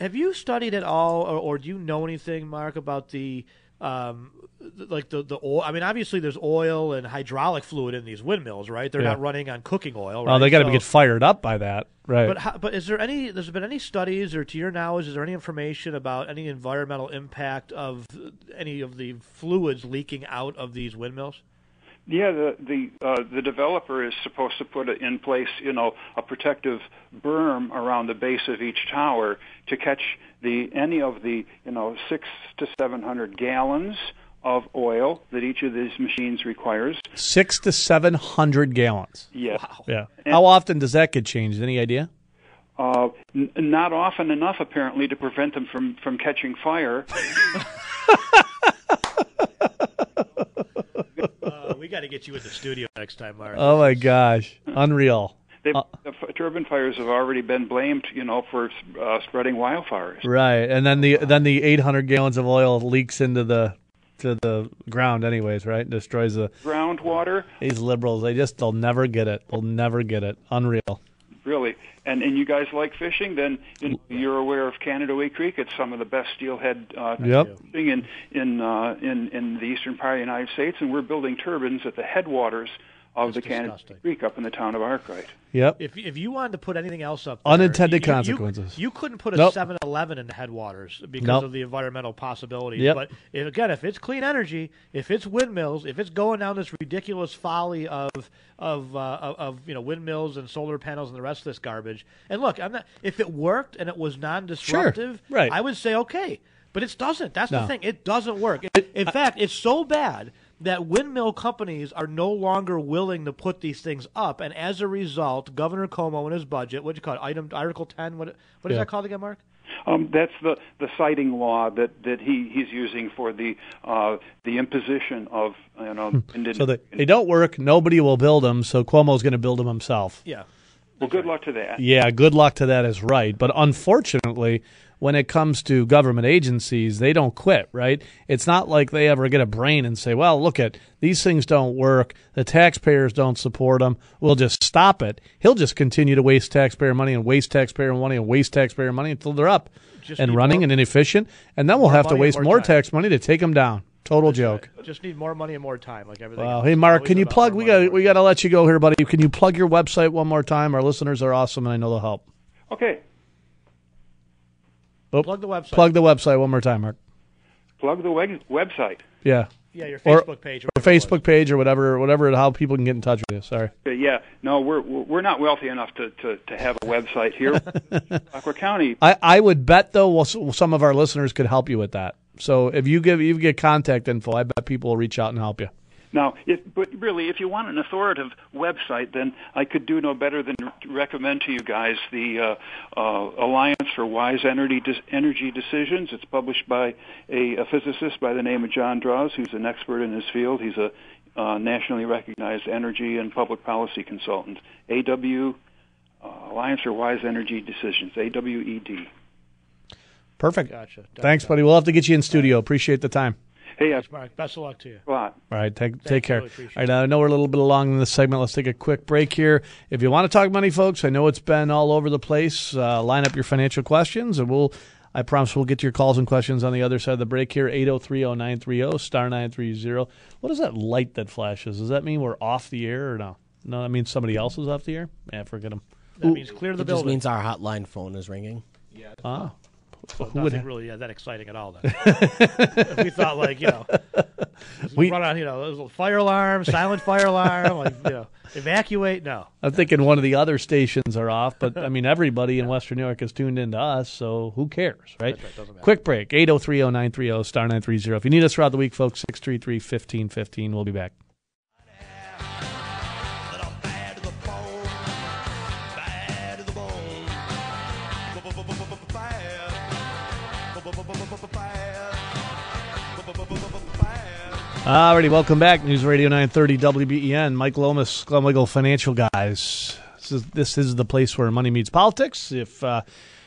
Have you studied at all, or, or do you know anything, Mark, about the um, like the the oil? I mean, obviously there's oil and hydraulic fluid in these windmills, right? They're Yeah. not running on cooking oil. Right? Oh, right? they got to So- get fired up by that, right? But how, but is there any? There's been any studies, or to your knowledge, is there any information about any environmental impact of any of the fluids leaking out of these windmills? Yeah, the the uh, the developer is supposed to put in place, you know, a protective berm around the base of each tower to catch the any of the you know six to seven hundred gallons of oil that each of these machines requires. Six to seven hundred gallons. Yes. Yeah. How often does that get changed? Any idea? Uh, n- not often enough, apparently, to prevent them from, from catching fire. Uh, we got to get you in the studio next time, Mark. Oh my gosh, unreal. They've, the f- turbine fires have already been blamed, you know, for uh, spreading wildfires. Right, and then the then the eight hundred gallons of oil leaks into the to the ground, anyways. Right, destroys the Groundwater, these liberals. They just they'll never get it. They'll never get it. Unreal. really. And and you guys like fishing? Then you know, you're aware of Canadaway Creek. It's some of the best steelhead uh, Yep. fishing in in, uh, in in the eastern part of the United States. And we're building turbines at the headwaters of That's the Canada. Creek up in the town of Arkwright. Yep. If if you wanted to put anything else up, there, Unintended you- you- consequences. You, couldn't put a Nope. 7-Eleven in the headwaters because Nope. of the environmental possibilities. Yep. But if, again, if it's clean energy, if it's windmills, if it's going down this ridiculous folly of of uh, of, of you know windmills and solar panels and the rest of this garbage, and look, I'm not. If it worked and it was non-disruptive, right. I would say okay. But it doesn't. That's No. the thing. It doesn't work. in fact, it's so bad that windmill companies are no longer willing to put these things up, and as a result, Governor Cuomo in his budget, what do you call it, item Article Ten, what what is Yeah. that called again, Mark? Um, that's the, the siting law that, that he, he's using for the uh, the imposition of you know. wind So they, they don't work. Nobody will build them. So Cuomo's going to build them himself. Yeah. well, good luck to that. Yeah, good luck to that is right. But unfortunately, when it comes to government agencies, they don't quit, right? It's not like they ever get a brain and say, well, look at these things don't work. The taxpayers don't support them. We'll just stop it. He'll just continue to waste taxpayer money and waste taxpayer money and waste taxpayer money until they're up Just and running more- and inefficient. And then we'll have to waste more more tax money to take them down. Total joke. Just need more money and more time, like everything. Well, else. hey Mark, can you plug? We got we got to let you go here, buddy. Can you plug your website one more time? Our listeners are awesome, and I know they'll help. Okay, Oh, Plug the website. Plug the website one more time, Mark. plug the weg- website. Yeah, Yeah, your or- Facebook page. or Facebook page or whatever, whatever. How people can get in touch with you. Sorry. Uh, yeah, no, we're we're not wealthy enough to, to, to have a website here. Aqua County I, I would bet though, well, some of our listeners could help you with that. So if you give you get contact info, I bet people will reach out and help you. Now, if, but really, if you want an authoritative website, then I could do no better than recommend to you guys the uh, uh, Alliance for Wise Energy, Energy Decisions. It's published by a, a physicist by the name of John Droz, who's an expert in his field. He's a uh, nationally recognized energy and public policy consultant. AW uh, Alliance for Wise Energy Decisions. AWED. Perfect. Gotcha. Thanks, buddy. We'll have to get you in studio. Appreciate the time. Hey, uh, Mark, best of luck to you. a lot. All right, take take care. really appreciate All right, I know we're a little bit along in this segment. Let's take a quick break here. If you want to talk money, folks, I know it's been all over the place. Uh, line up your financial questions, and we'll. I promise we'll get to your calls and questions on the other side of the break here. 8030930 star nine three zero. What is that light that flashes? Does that mean we're off the air or no? No, that means somebody else is off the air. Yeah, forget them. That means clear the It just means our hotline phone is ringing. Yeah. Ah, Who nothing really yeah, that exciting at all. Then we thought like you know, We- run out you know, those little fire alarm, silent fire alarm, like you know, evacuate. No, I'm thinking one of the other stations are off, but I mean everybody in Western New York is tuned into us, so who cares, right? Right. Quick break, 8030930 star 930. If you need us throughout the week, folks, 633-1515. We'll be back. Alrighty, welcome back. News Radio 930 WBEN. Mike Lomas, Glenn Wiggle Financial Guys. This is, this is the place where money meets politics. If uh,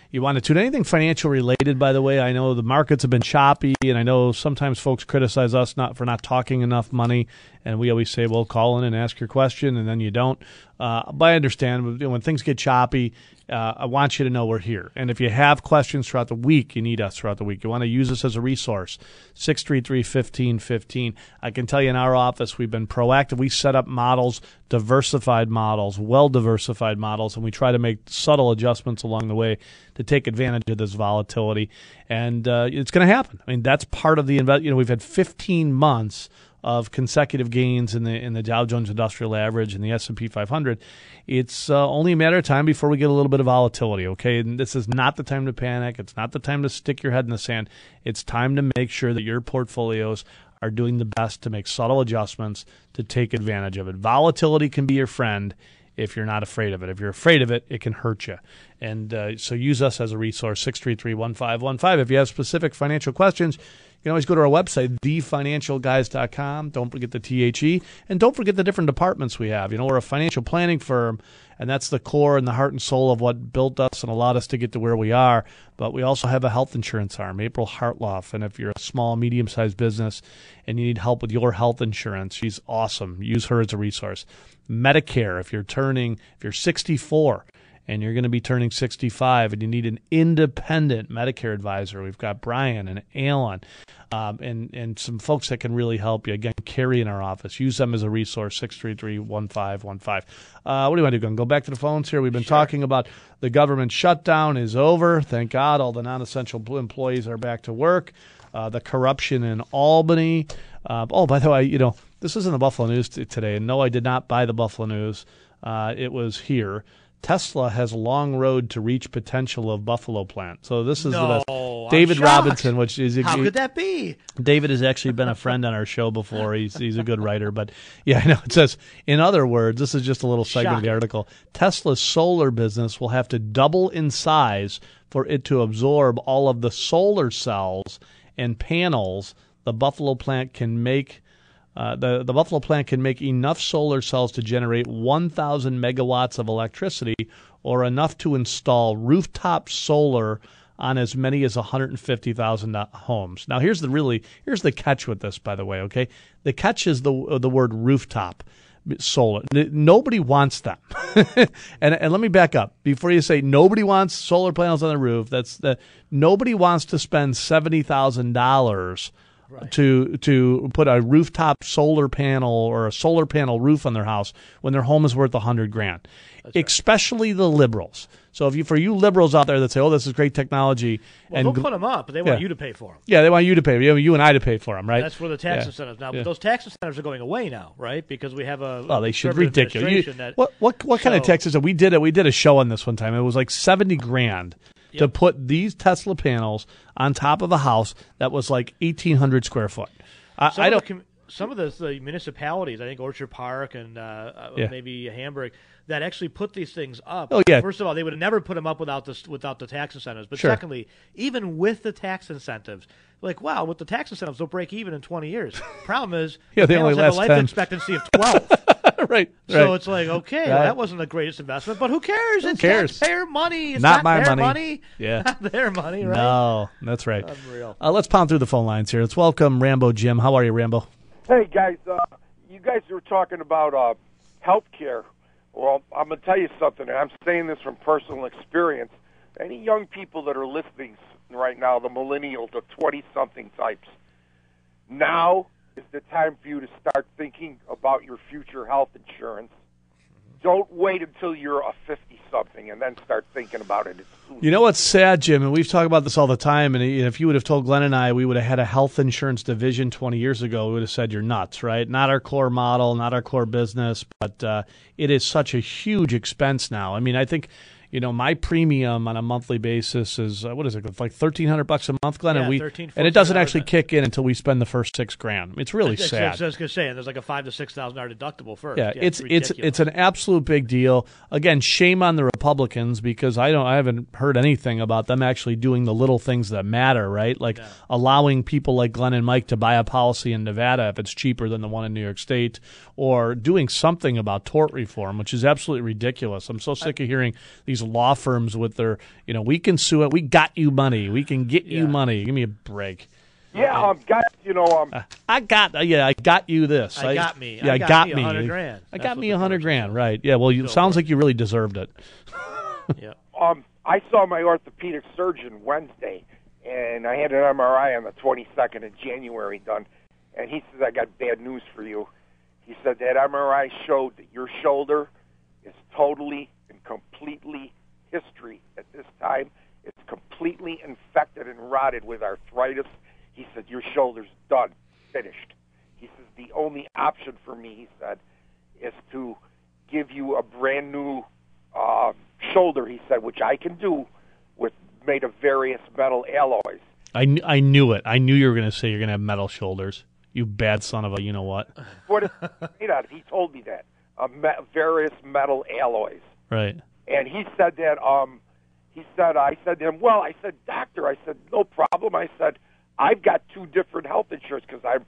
you want to tune anything financial related, by the way, I know the markets have been choppy, and I know sometimes folks criticize us not for not talking enough money, and we always say, "Well, call in and ask your question," and then you don't. Uh, but I understand when things get choppy. Uh, I want you to know we're here. And if you have questions throughout the week, you need us throughout the week. You want to use us as a resource. 633 1515. I can tell you in our office, we've been proactive. We set up models, diversified models, well diversified models, and we try to make subtle adjustments along the way to take advantage of this volatility. And uh, it's going to happen. I mean, that's part of the. You know, we've had 15 months of consecutive gains in the in the Dow Jones Industrial Average and the S and P 500. It's uh, only a matter of time before we get a little bit of volatility. Okay, and this is not the time to panic. It's not the time to stick your head in the sand. It's time to make sure that your portfolios are doing the best to make subtle adjustments to take advantage of it. Volatility can be your friend if you're not afraid of it. If you're afraid of it, it can hurt you. And uh, so use us as a resource, 633 1515. If you have specific financial questions, you can always go to our website, thefinancialguys.com. Don't forget the THE. And don't forget the different departments we have. You know, we're a financial planning firm, and that's the core and the heart and soul of what built us and allowed us to get to where we are. But we also have a health insurance arm, April Hartloff. And if you're a small, medium sized business and you need help with your health insurance, she's awesome. Use her as a resource. Medicare, if you're turning, if you're 64 and you're going to be turning 65 and you need an independent Medicare advisor, we've got Brian and Alan um, and, and some folks that can really help you. Again, Carrie in our office. Use them as a resource, 633 1515. Uh, what do you want to do? Go back to the phones here. We've been talking about the government shutdown is over. Thank God all the non essential employees are back to work. Uh, the corruption in Albany. Uh, oh, by the way, you know, this is in the Buffalo News t- today. And no, I did not buy the Buffalo News. Uh, it was here. Tesla has a long road to reach potential of Buffalo plant. So this is No, the I'm David. Robinson, which is how could that be? David has actually been a friend on our show before. He's he's a good writer, but yeah, I know it says. In other words, this is just a little segment of the article. Tesla's solar business will have to double in size for it to absorb all of the solar cells and panels the Buffalo plant can make. Uh, the the Buffalo plant can make enough solar cells to generate 1,000 megawatts of electricity, or enough to install rooftop solar on as many as 150,000 homes. Now, here's the really here's the catch with this, by the way. Okay, the catch is the the word rooftop solar. Nobody wants them. and and let me back up before you say nobody wants solar panels on the roof. That's the nobody wants to spend seventy thousand dollars to to put a rooftop solar panel or a solar panel roof on their house when their home is worth a hundred grand. Especially the liberals. So if you for you liberals out there that say, "Oh, this is great technology," Well, and they'll put them up, but they want Yeah. you to pay for them. yeah, they want you to pay, you, you and I to pay for them, right? That's where the tax Yeah. incentives now. Yeah. But those tax incentives are going away now, right? Because we have a Oh, they should ridiculous. You- that what what what kind of So- taxes? We did it. We did a show on this one time. It was like seventy grand to put these Tesla panels on top of a house that was like eighteen hundred square foot. I, some I don't. com- some of the, the municipalities, I think Orchard Park and uh, uh, Yeah. maybe Hamburg, that actually put these things up. Oh, yeah. First of all, they would have never put them up without the without the tax incentives. But Sure. secondly, even with the tax incentives, like wow, with the tax incentives, they'll break even in twenty years. Problem is, Yeah, the they only have last a life 10. expectancy of twelve. right. So it's like, okay, Right. well, that wasn't the greatest investment, but who cares? it's cares? taxpayer money. It's Not not, my their money. money. Yeah. Not their money, right? No, that's right. Unreal. Uh, let's pound through the phone lines here. Let's welcome Rambo Jim. How are you, Rambo? Hey guys, uh, you guys were talking about uh, health care. Well, I'm going to tell you something, and I'm saying this from personal experience. Any young people that are listening right now, the millennial, the 20 something types, now is the time for you to start thinking about your future health insurance. don't wait until you're a 50 something and then start thinking about it. You know what's sad, Jim, and we've talked about this all the time. And if you would have told Glenn and I we would have had a health insurance division 20 years ago, we would have said you're nuts, right? Not our core model, not our core business, but uh, it is such a huge expense now. I mean, I think you know, my premium on a monthly basis is uh, what is it? It's like thirteen hundred bucks a month, Glenn, Yeah, and we 13, and it doesn't actually kick in until we spend the first six grand. It's really That's- sad. that's I was going to say. And there's like a five to six thousand dollar deductible first. Yeah, it's it's ridiculous. it's an absolute big deal. Again, shame on the Republicans because I don't I haven't heard anything about them actually doing the little things that matter, right? Like allowing people like Glenn and Mike to buy a policy in Nevada if it's cheaper than the one in New York State, or doing something about tort reform, which is absolutely ridiculous. I'm so sick of hearing these law firms with their, you know, we can sue it, we got you money, we can get you money. Give me a break. Yeah, um, guys, you know, um, I got, uh, yeah, I got you this. I got me. Yeah, I I got got me me. 100 grand. I That's got me a hundred grand. Right? Yeah. Well, you sounds like you really deserved it. yeah. um, I saw my orthopedic surgeon Wednesday, and I had an MRI on the 22nd of January done, and he says I got bad news for you. He said that MRI showed that your shoulder is totally and completely history at this time. It's completely infected and rotted with arthritis. He said your shoulder's done, finished. He says the only option for me, he said, is to give you a brand new uh, shoulder. He said, which I can do with made of various metal alloys. I, kn- I knew it. I knew you were going to say you're going to have metal shoulders. You bad son of a, you know what? What it's made out of? He told me that uh, me- various metal alloys. Right. And he said that. Um, he said, I said to him, well, I said, doctor, I said, no problem. I said, I've got two different health insurance because I'm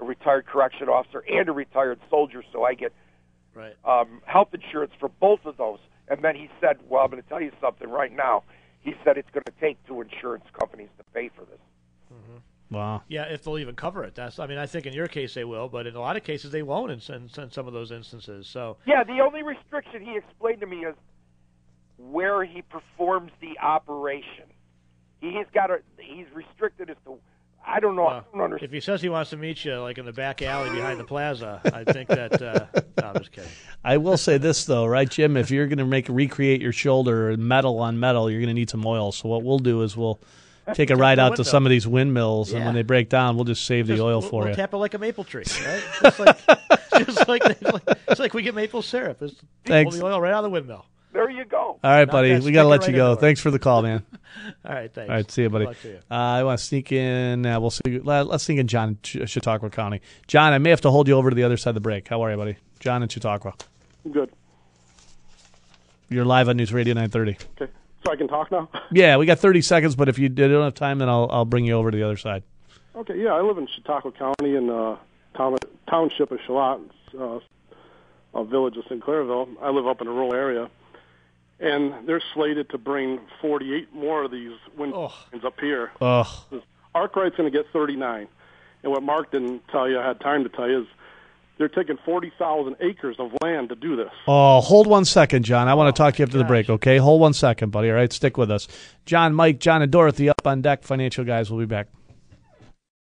a retired correction officer and a retired soldier, so I get Right. um, health insurance for both of those. And then he said, well, I'm going to tell you something right now. He said it's going to take two insurance companies to pay for this. Wow. Yeah, if they'll even cover it. That's. I mean, I think in your case they will, but in a lot of cases they won't. In, in, in some of those instances, so Yeah, the only restriction he explained to me is where he performs the operation. He's got a he's restricted as to I don't know. I don't understand. if he says he wants to meet you like in the back alley behind the plaza, I think that. Uh, no, I'm just kidding. I will say this though, right, Jim? If you're going to make recreate your shoulder metal on metal, you're going to need some oil. So what we'll do is we'll take a ride the out to some of these windmills, and when they break down, we'll just save the oil we'll, for we'll you. tap it like a maple tree, right? Just like, just like, it's like we get maple syrup. It's Thanks. pull the oil right out of the windmill. There you go. All right, Knock buddy. We got to let right you go. into it. Thanks for the call, man. All right, thanks. All right, see you, buddy. To you. Uh, I want to sneak in. Uh, we'll see. Let, us sneak in John Ch- Chautauqua County. John, I may have to hold you over to the other side of the break. How are you, buddy? John in Chautauqua. Good. You're live on News Radio 930. Okay. So I can talk now? Yeah, we got 30 seconds, but if you don't have time, then I'll I'll bring you over to the other side. Okay, yeah, I live in Chautauqua County in uh, town, township of Charlotte, uh, a village of Sinclairville. I live up in a rural area, and they're slated to bring 48 more of these wind turbines up here. Ugh. Arkwright's going to get 39, and what Mark didn't tell you, I had time to tell you, is they're taking 40,000 acres of land to do this. Oh, hold one second, John. I want to talk to you after the oh, break, okay? Hold one second, buddy. All right, stick with us. John, Mike, John, and Dorothy up on deck. Financial guys, we'll be back.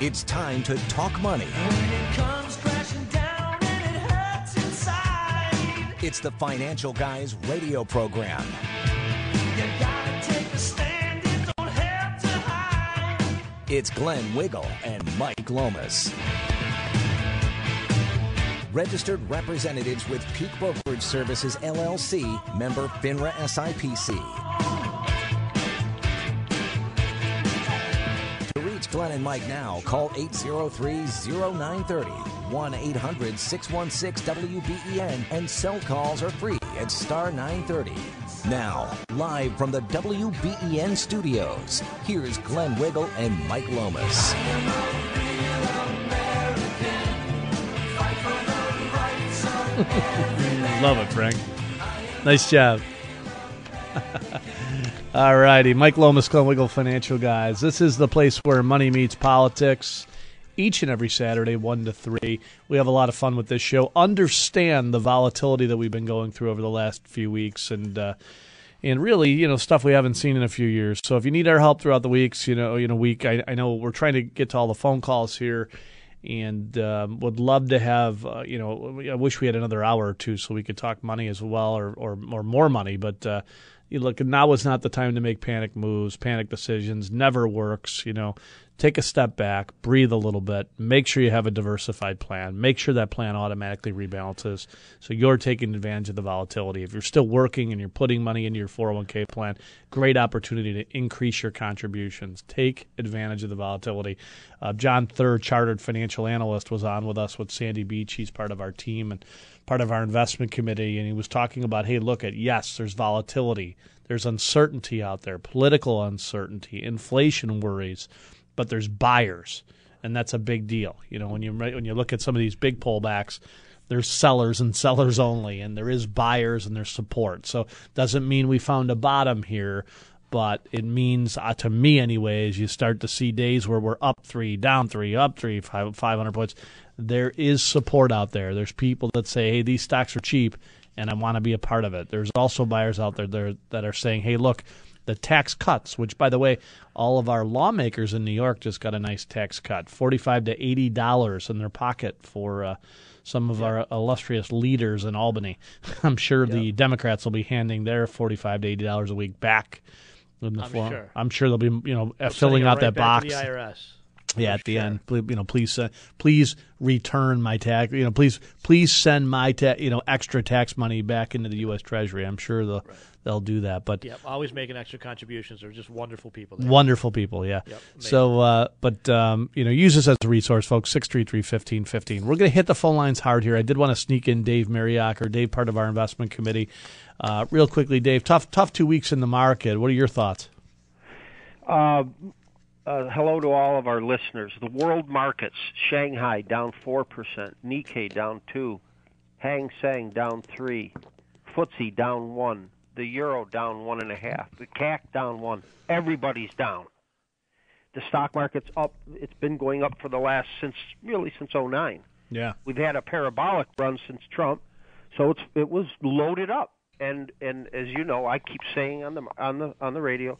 It's time to talk money. It's the Financial Guys radio program. It's Glenn Wiggle and Mike Lomas. Registered representatives with Peak Brokerage Services LLC, member FINRA SIPC. Reach Glenn and Mike now, call 803-0930, 1-800-616-WBEN, and cell calls are free at star 930. Now, live from the WBEN studios, here's Glenn Wiggle and Mike Lomas. Love it, Frank. Nice job. All righty. Mike Lomas, Wiggle Financial Guys. This is the place where money meets politics each and every Saturday, 1 to 3. We have a lot of fun with this show. Understand the volatility that we've been going through over the last few weeks and, uh, and really, you know, stuff we haven't seen in a few years. So if you need our help throughout the weeks, you know, in a week, I, I know we're trying to get to all the phone calls here and um, would love to have uh, you know I wish we had another hour or two so we could talk money as well or or, or more money but uh, you look now is not the time to make panic moves panic decisions never works you know take a step back, breathe a little bit, make sure you have a diversified plan, make sure that plan automatically rebalances so you're taking advantage of the volatility. If you're still working and you're putting money into your 401k plan, great opportunity to increase your contributions. Take advantage of the volatility. Uh, John Third, chartered financial analyst, was on with us with Sandy Beach. He's part of our team and part of our investment committee, and he was talking about, hey, look at yes, there's volatility. There's uncertainty out there, political uncertainty, inflation worries but there's buyers, and that's a big deal. You know, when you when you look at some of these big pullbacks, there's sellers and sellers only, and there is buyers and there's support. So doesn't mean we found a bottom here, but it means uh, to me, anyways, you start to see days where we're up three, down three, up three, five, 500 points. There is support out there. There's people that say, "Hey, these stocks are cheap." And I want to be a part of it. There's also buyers out there that are saying, "Hey, look, the tax cuts, which, by the way, all of our lawmakers in New York just got a nice tax cut, forty-five to eighty dollars in their pocket for uh, some of our illustrious leaders in Albany. I'm sure the Democrats will be handing their forty-five to eighty dollars a week back. In the I'm form. sure. I'm sure they'll be, you know, filling out right that box. To the IRS. Yeah, at the end, you know, please, uh, please return my tax. You know, please, please send my, ta- you know, extra tax money back into the U.S. Treasury. I'm sure they'll they'll do that. But yeah, always making extra contributions. They're just wonderful people. There. Wonderful people, yeah. Yep, so, uh, but um, you know, use this as a resource, folks. Six three three fifteen fifteen. We're going to hit the phone lines hard here. I did want to sneak in Dave Mariacker or Dave, part of our investment committee, uh, real quickly. Dave, tough, tough two weeks in the market. What are your thoughts? Uh, uh, hello to all of our listeners. The world markets: Shanghai down four percent, Nikkei down two, Hang Seng down three, FTSE down one, the euro down one and a half, the CAC down one. Everybody's down. The stock market's up. It's been going up for the last since really since '09. Yeah. We've had a parabolic run since Trump, so it's it was loaded up. And and as you know, I keep saying on the on the on the radio,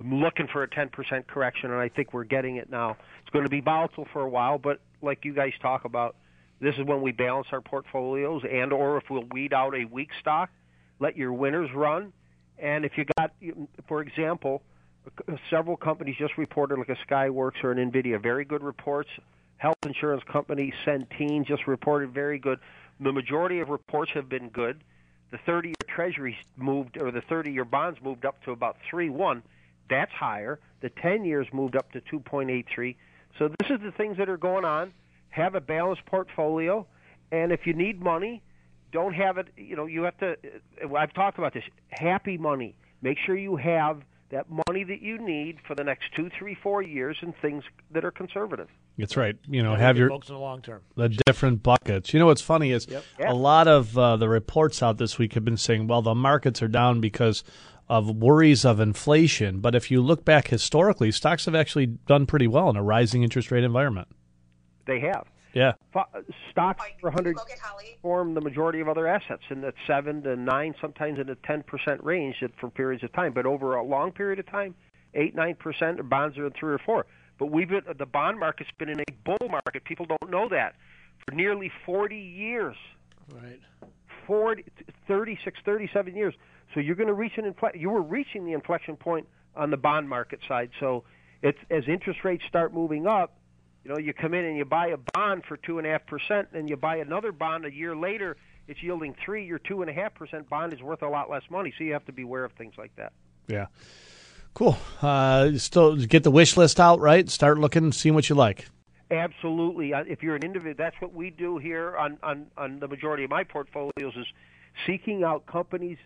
I'm looking for a 10% correction, and I think we're getting it now. It's going to be volatile for a while, but like you guys talk about, this is when we balance our portfolios, and or if we'll weed out a weak stock, let your winners run. And if you got, for example, several companies just reported, like a Skyworks or an Nvidia, very good reports. Health insurance company Centene just reported very good. The majority of reports have been good. The 30-year Treasuries moved, or the 30-year bonds moved up to about three one. That's higher. The 10 years moved up to 2.83. So this is the things that are going on. Have a balanced portfolio, and if you need money, don't have it. You know, you have to. I've talked about this. Happy money. Make sure you have that money that you need for the next two, three, four years and things that are conservative. That's right. You know, have your focus on the long term. the different buckets. You know what's funny is Yep. a lot of uh, the reports out this week have been saying, well, the markets are down because of worries of inflation. But if you look back historically, stocks have actually done pretty well in a rising interest rate environment. They have. Yeah. Fo- Stocks for 100 form the majority of other assets in that 7 to 9, sometimes in the 10% range for periods of time. But over a long period of time, 8, 9%, bonds are in 3 or 4. But we've been, the bond market's been in a bull market. People don't know that. For nearly 40 years. Right. 40, 36, 37 years. So you're going to reach an infle- you were reaching the inflection point on the bond market side. So it's as interest rates start moving up, you know, you come in and you buy a bond for two and a half percent, and you buy another bond a year later, it's yielding three. Your two and a half percent bond is worth a lot less money. So you have to be aware of things like that. Yeah. Cool. Uh, still get the wish list out, right? Start looking, seeing what you like. Absolutely. If you're an individual, that's what we do here on, on, on the majority of my portfolios is seeking out companies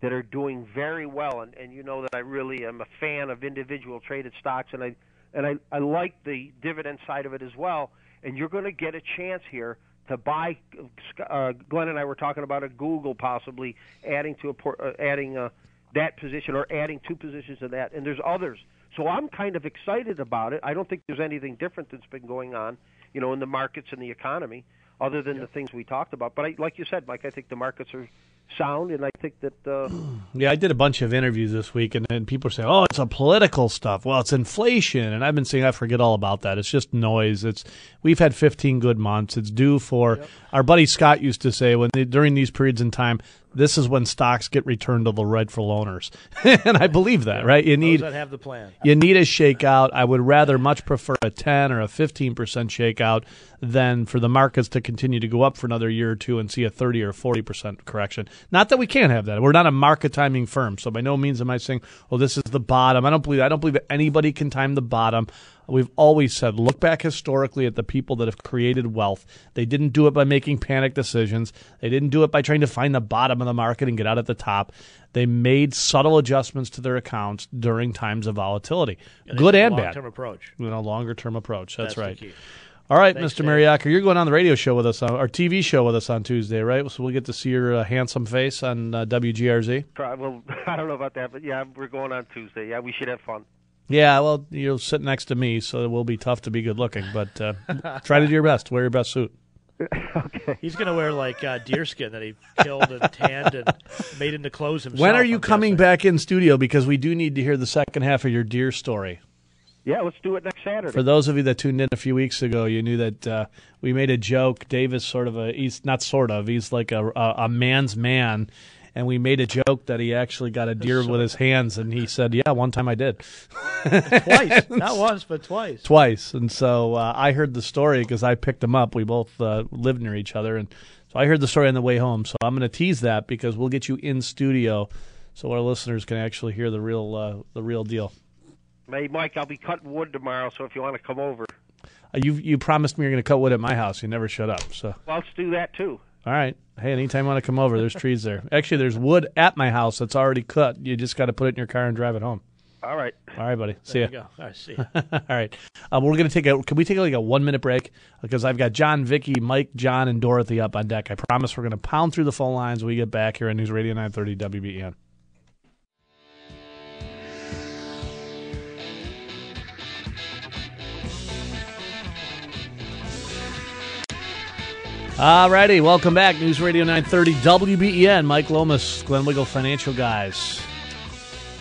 that are doing very well. And, and you know that I really am a fan of individual traded stocks, and I and I, I like the dividend side of it as well. And you're going to get a chance here to buy. Uh, Glenn and I were talking about a Google possibly adding to a port, uh, adding uh, that position or adding two positions of that, and there's others. So I'm kind of excited about it. I don't think there's anything different that's been going on, you know, in the markets and the economy, other than the things we talked about. But I, like you said, Mike, I think the markets are sound, and I think that. Uh, yeah, I did a bunch of interviews this week, and, and people say, "Oh, it's a political stuff." Well, it's inflation, and I've been saying I forget all about that. It's just noise. It's we've had 15 good months. It's due for yep. our buddy Scott used to say when they, during these periods in time, this is when stocks get returned to the rightful owners, and I believe that. Right? You need that have the plan. You need a shakeout. I would rather much prefer a 10 or a 15 percent shakeout than for the markets to continue to go up for another year or two and see a 30 or 40 percent correction. Not that we can't have that. We're not a market timing firm, so by no means am I saying, "Oh, this is the bottom." I don't believe. I don't believe that anybody can time the bottom. We've always said look back historically at the people that have created wealth. They didn't do it by making panic decisions. They didn't do it by trying to find the bottom of the market and get out at the top. They made subtle adjustments to their accounts during times of volatility, and good and bad. Long-term approach. You know, longer term approach. That's, That's right. All right, Thanks, Mr. Dave. Mariacker, you're going on the radio show with us, on, our TV show with us on Tuesday, right? So we'll get to see your uh, handsome face on uh, WGRZ. try, well, I don't know about that, but yeah, we're going on Tuesday. Yeah, we should have fun. Yeah, well, you'll sit next to me, so it will be tough to be good looking, but uh, try to do your best. Wear your best suit. okay. He's going to wear like uh, deerskin that he killed and tanned and made into clothes himself. When are you I'm coming guessing. back in studio? Because we do need to hear the second half of your deer story. Yeah, let's do it next Saturday. For those of you that tuned in a few weeks ago, you knew that uh, we made a joke. Dave is sort of a he's not sort of he's like a a, a man's man, and we made a joke that he actually got a deer with his hands, and he said, "Yeah, one time I did." twice, not once, but twice. twice. And so uh, I heard the story because I picked him up. We both uh, lived near each other, and so I heard the story on the way home. So I'm going to tease that because we'll get you in studio, so our listeners can actually hear the real uh, the real deal. Hey, Mike, I'll be cutting wood tomorrow, so if you want to come over, Uh, you you promised me you're going to cut wood at my house. You never shut up. So well, let's do that too. All right. Hey, anytime you want to come over, there's trees there. Actually, there's wood at my house that's already cut. You just got to put it in your car and drive it home. All right. All right, buddy. See There ya. you go. All right, see ya. All right. Uh, we're going to take a. Can we take like a one minute break? Because I've got John, Vicky, Mike, John, and Dorothy up on deck. I promise we're going to pound through the phone lines when we get back here on News Radio 930 WBEN. All righty, welcome back. News Radio 930 WBEN. Mike Lomas, Glenn Wiggle Financial Guys.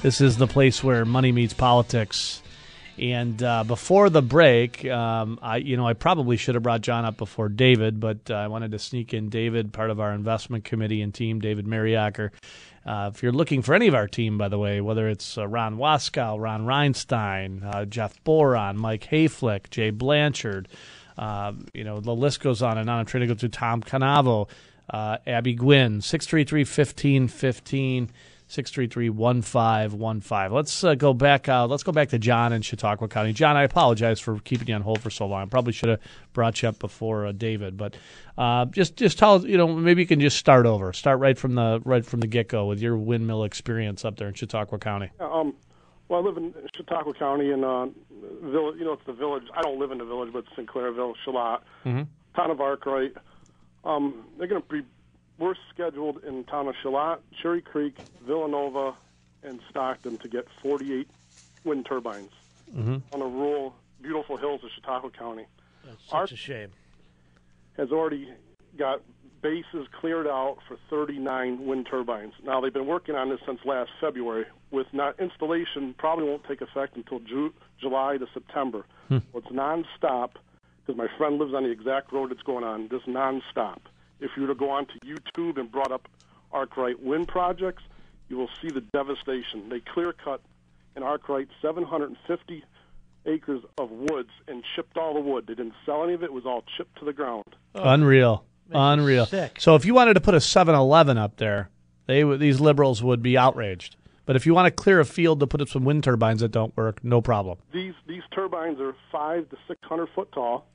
This is the place where money meets politics. And uh, before the break, um, I you know I probably should have brought John up before David, but uh, I wanted to sneak in David, part of our investment committee and team, David Mariacker. Uh, if you're looking for any of our team, by the way, whether it's uh, Ron Waskow, Ron Reinstein, uh, Jeff Boron, Mike Hayflick, Jay Blanchard, uh, you know the list goes on and on. I'm trying to go through Tom Canavo, uh, Abby Gwynn, 633-1515. 633-1515. Let's uh, go back out. Let's go back to John in Chautauqua County. John, I apologize for keeping you on hold for so long. I probably should have brought you up before uh, David, but uh, just just tell you know maybe you can just start over. Start right from the right from the get go with your windmill experience up there in Chautauqua County. Um, well, I live in Chautauqua County, and uh, village. You know, it's the village. I don't live in the village, but Sinclairville, Charlotte, Mm-hmm. town of Arkwright. Um, they're going to be. We're scheduled in town of Charlotte, Cherry Creek, Villanova, and Stockton to get 48 wind turbines Mm-hmm. on the rural, beautiful hills of Chautauqua County. That's such Our- a shame. has already got bases cleared out for 39 wind turbines. Now they've been working on this since last February. With not installation, probably won't take effect until Ju- July to September. Hmm. So it's nonstop because my friend lives on the exact road it's going on. Just nonstop. If you were to go onto YouTube and brought up Arkwright wind projects, you will see the devastation. They clear cut in Arkwright 750 acres of woods and chipped all the wood. They didn't sell any of it; it was all chipped to the ground. Unreal, unreal. sick. So if you wanted to put a 7-Eleven up there, they would- these liberals would be outraged. But if you want to clear a field to put up some wind turbines that don't work, no problem. These these turbines are five to six hundred foot tall,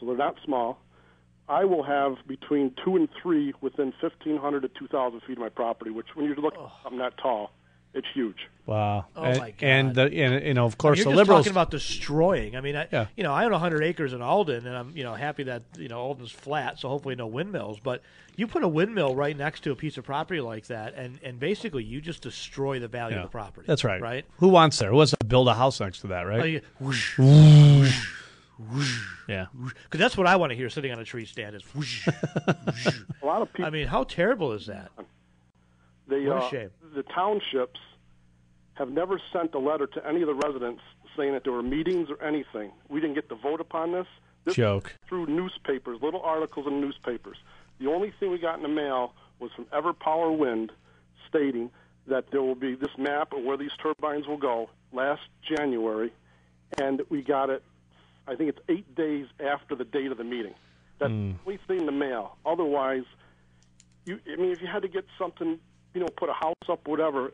so they're not small. I will have between two and three within fifteen hundred to two thousand feet of my property. Which, when you look, I'm not tall, It's huge. Wow. Oh, and, my God. And, the, and you know, of I course, mean, the you're just liberals. talking about destroying. I mean, I, Yeah. you know, I own 100 acres in Alden, and I'm, you know, happy that you know Alden's flat, so hopefully no windmills. But you put a windmill right next to a piece of property like that, and and basically you just destroy the value Yeah. of the property. That's right. Right. Who wants there? Who wants to build a house next to that, right? Oh, yeah. Whoosh, Whoosh. Yeah. Because that's what I want to hear sitting on a tree stand is whoosh, whoosh. A lot of people. I mean, how terrible is that? The, What a uh, shame. the townships have never sent a letter to any of the residents saying that there were meetings or anything. We didn't get to vote upon this. this Joke. Through newspapers, little articles in newspapers. The only thing we got in the mail was from EverPower Wind stating that there will be this map of where these turbines will go last January, and we got it, I think it's eight days after the date of the meeting. That's Hmm. the only thing in the mail. Otherwise, you, I mean, if you had to get something, you know, put a house up, whatever,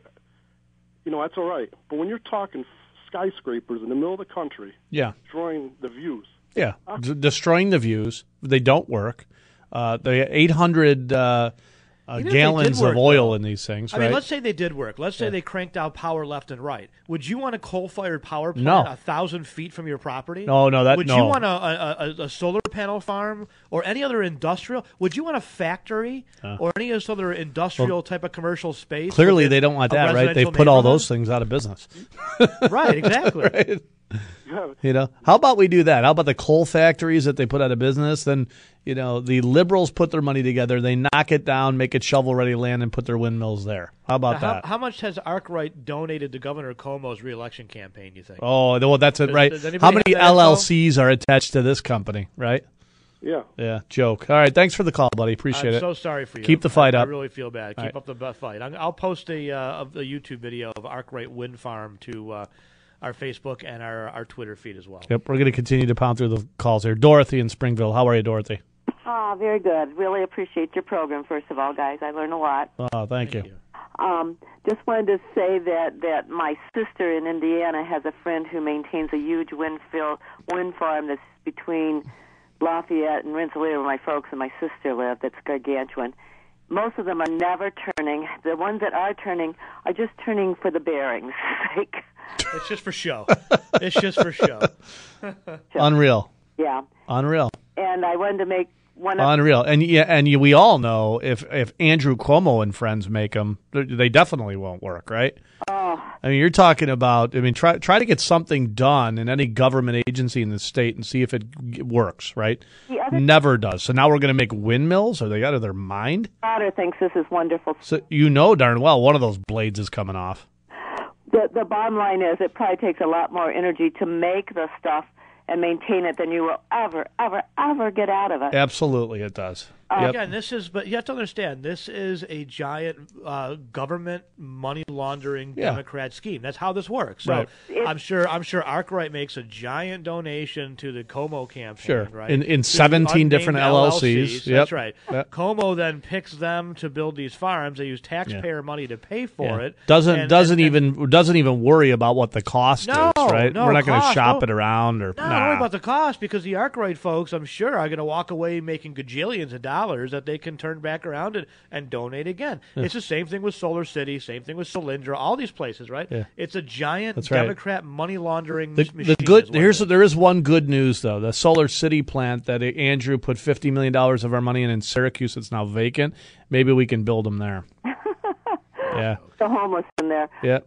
you know, that's all right. But when you're talking skyscrapers in the middle of the country, Yeah. destroying the views, Yeah. D- destroying the views. They don't work. Uh, they 800 uh, uh, gallons work, of oil though. in these things, I right? mean, let's say they did work. Let's say Yeah. they cranked out power left and right. Would you want a coal-fired power plant No. a thousand feet from your property? No, no, that- Would no. you want a, a, a, a solar panel farm or any other industrial? Would you want a factory Uh. or any other industrial Well, type of commercial space? Clearly, they don't want that, right? They've put all those things out of business. Right, exactly. Right? You know, how about we do that? How about the coal factories that they put out of business? Then, you know, the liberals put their money together, they knock it down, make it shovel ready land, and put their windmills there. How about Now, that? how much has Arkwright donated to Governor Cuomo's reelection campaign? You think? Oh, well, that's it, right? does anybody How many have info? LLCs are attached to this company, right? Yeah. Yeah, joke. All right, thanks for the call, buddy. Appreciate I'm it. so sorry for you. Keep the fight I, up. I really feel bad. Keep right. up the bu- fight. I'm, I'll post a, uh, of the YouTube video of Arkwright Wind Farm to uh, our Facebook and our, our Twitter feed as well. Yep, we're going to continue to pound through the calls here. Dorothy in Springville. How are you, Dorothy? Ah, very good. Really appreciate your program, first of all, guys. I learn a lot. Oh, thank, you. Um, just wanted to say that that my sister in Indiana has a friend who maintains a huge wind field, wind farm that's between Lafayette and Rensselaer, where my folks and my sister live. That's gargantuan. Most of them are never turning. The ones that are turning are just turning for the bearings' sake. It's just for show. it's just for show. Unreal. Yeah, Unreal. and I wanted to make one of Unreal. And yeah, and you, we all know if if Andrew Cuomo and friends make them, they definitely won't work, right? Oh. I mean, you're talking about. I mean, try try to get something done in any government agency in the state and see if it works, right? Other- Never does. So now we're going to make windmills? Are they out of their mind? daughter thinks this is wonderful. So you know darn well one of those blades is coming off. The the bottom line is it probably takes a lot more energy to make the stuff and maintain it than you will ever, ever, ever get out of it. Absolutely, it does. Yep. Again, this is, but you have to understand, this is a giant uh, government money laundering Yeah. Democrat scheme. That's how this works. So Right. I'm sure, I'm sure Arkwright makes a giant donation to the Cuomo campaign. Sure. right? In- in 17 different LLCs. Yep. That's right. Yep. Cuomo then picks them to build these farms. They use taxpayer money to pay for Yeah. it. Doesn't And- doesn't and- and- even doesn't even worry about what the cost No, is, right? no We're not going to shop no. it around or No, nah. don't worry about the cost because the Arkwright folks, I'm sure, are going to walk away making gajillions of dollars that they can turn back around and, and donate again. Yeah. It's the same thing with Solar City, same thing with Solyndra, all these places, right? Yeah. It's a giant That's right. Democrat money laundering the, machine. the good here's it is. there is one good news though. The Solar City plant that Andrew put fifty million dollars of our money in in Syracuse, it's now vacant. Maybe we can build them there. yeah, The homeless in there. yeah.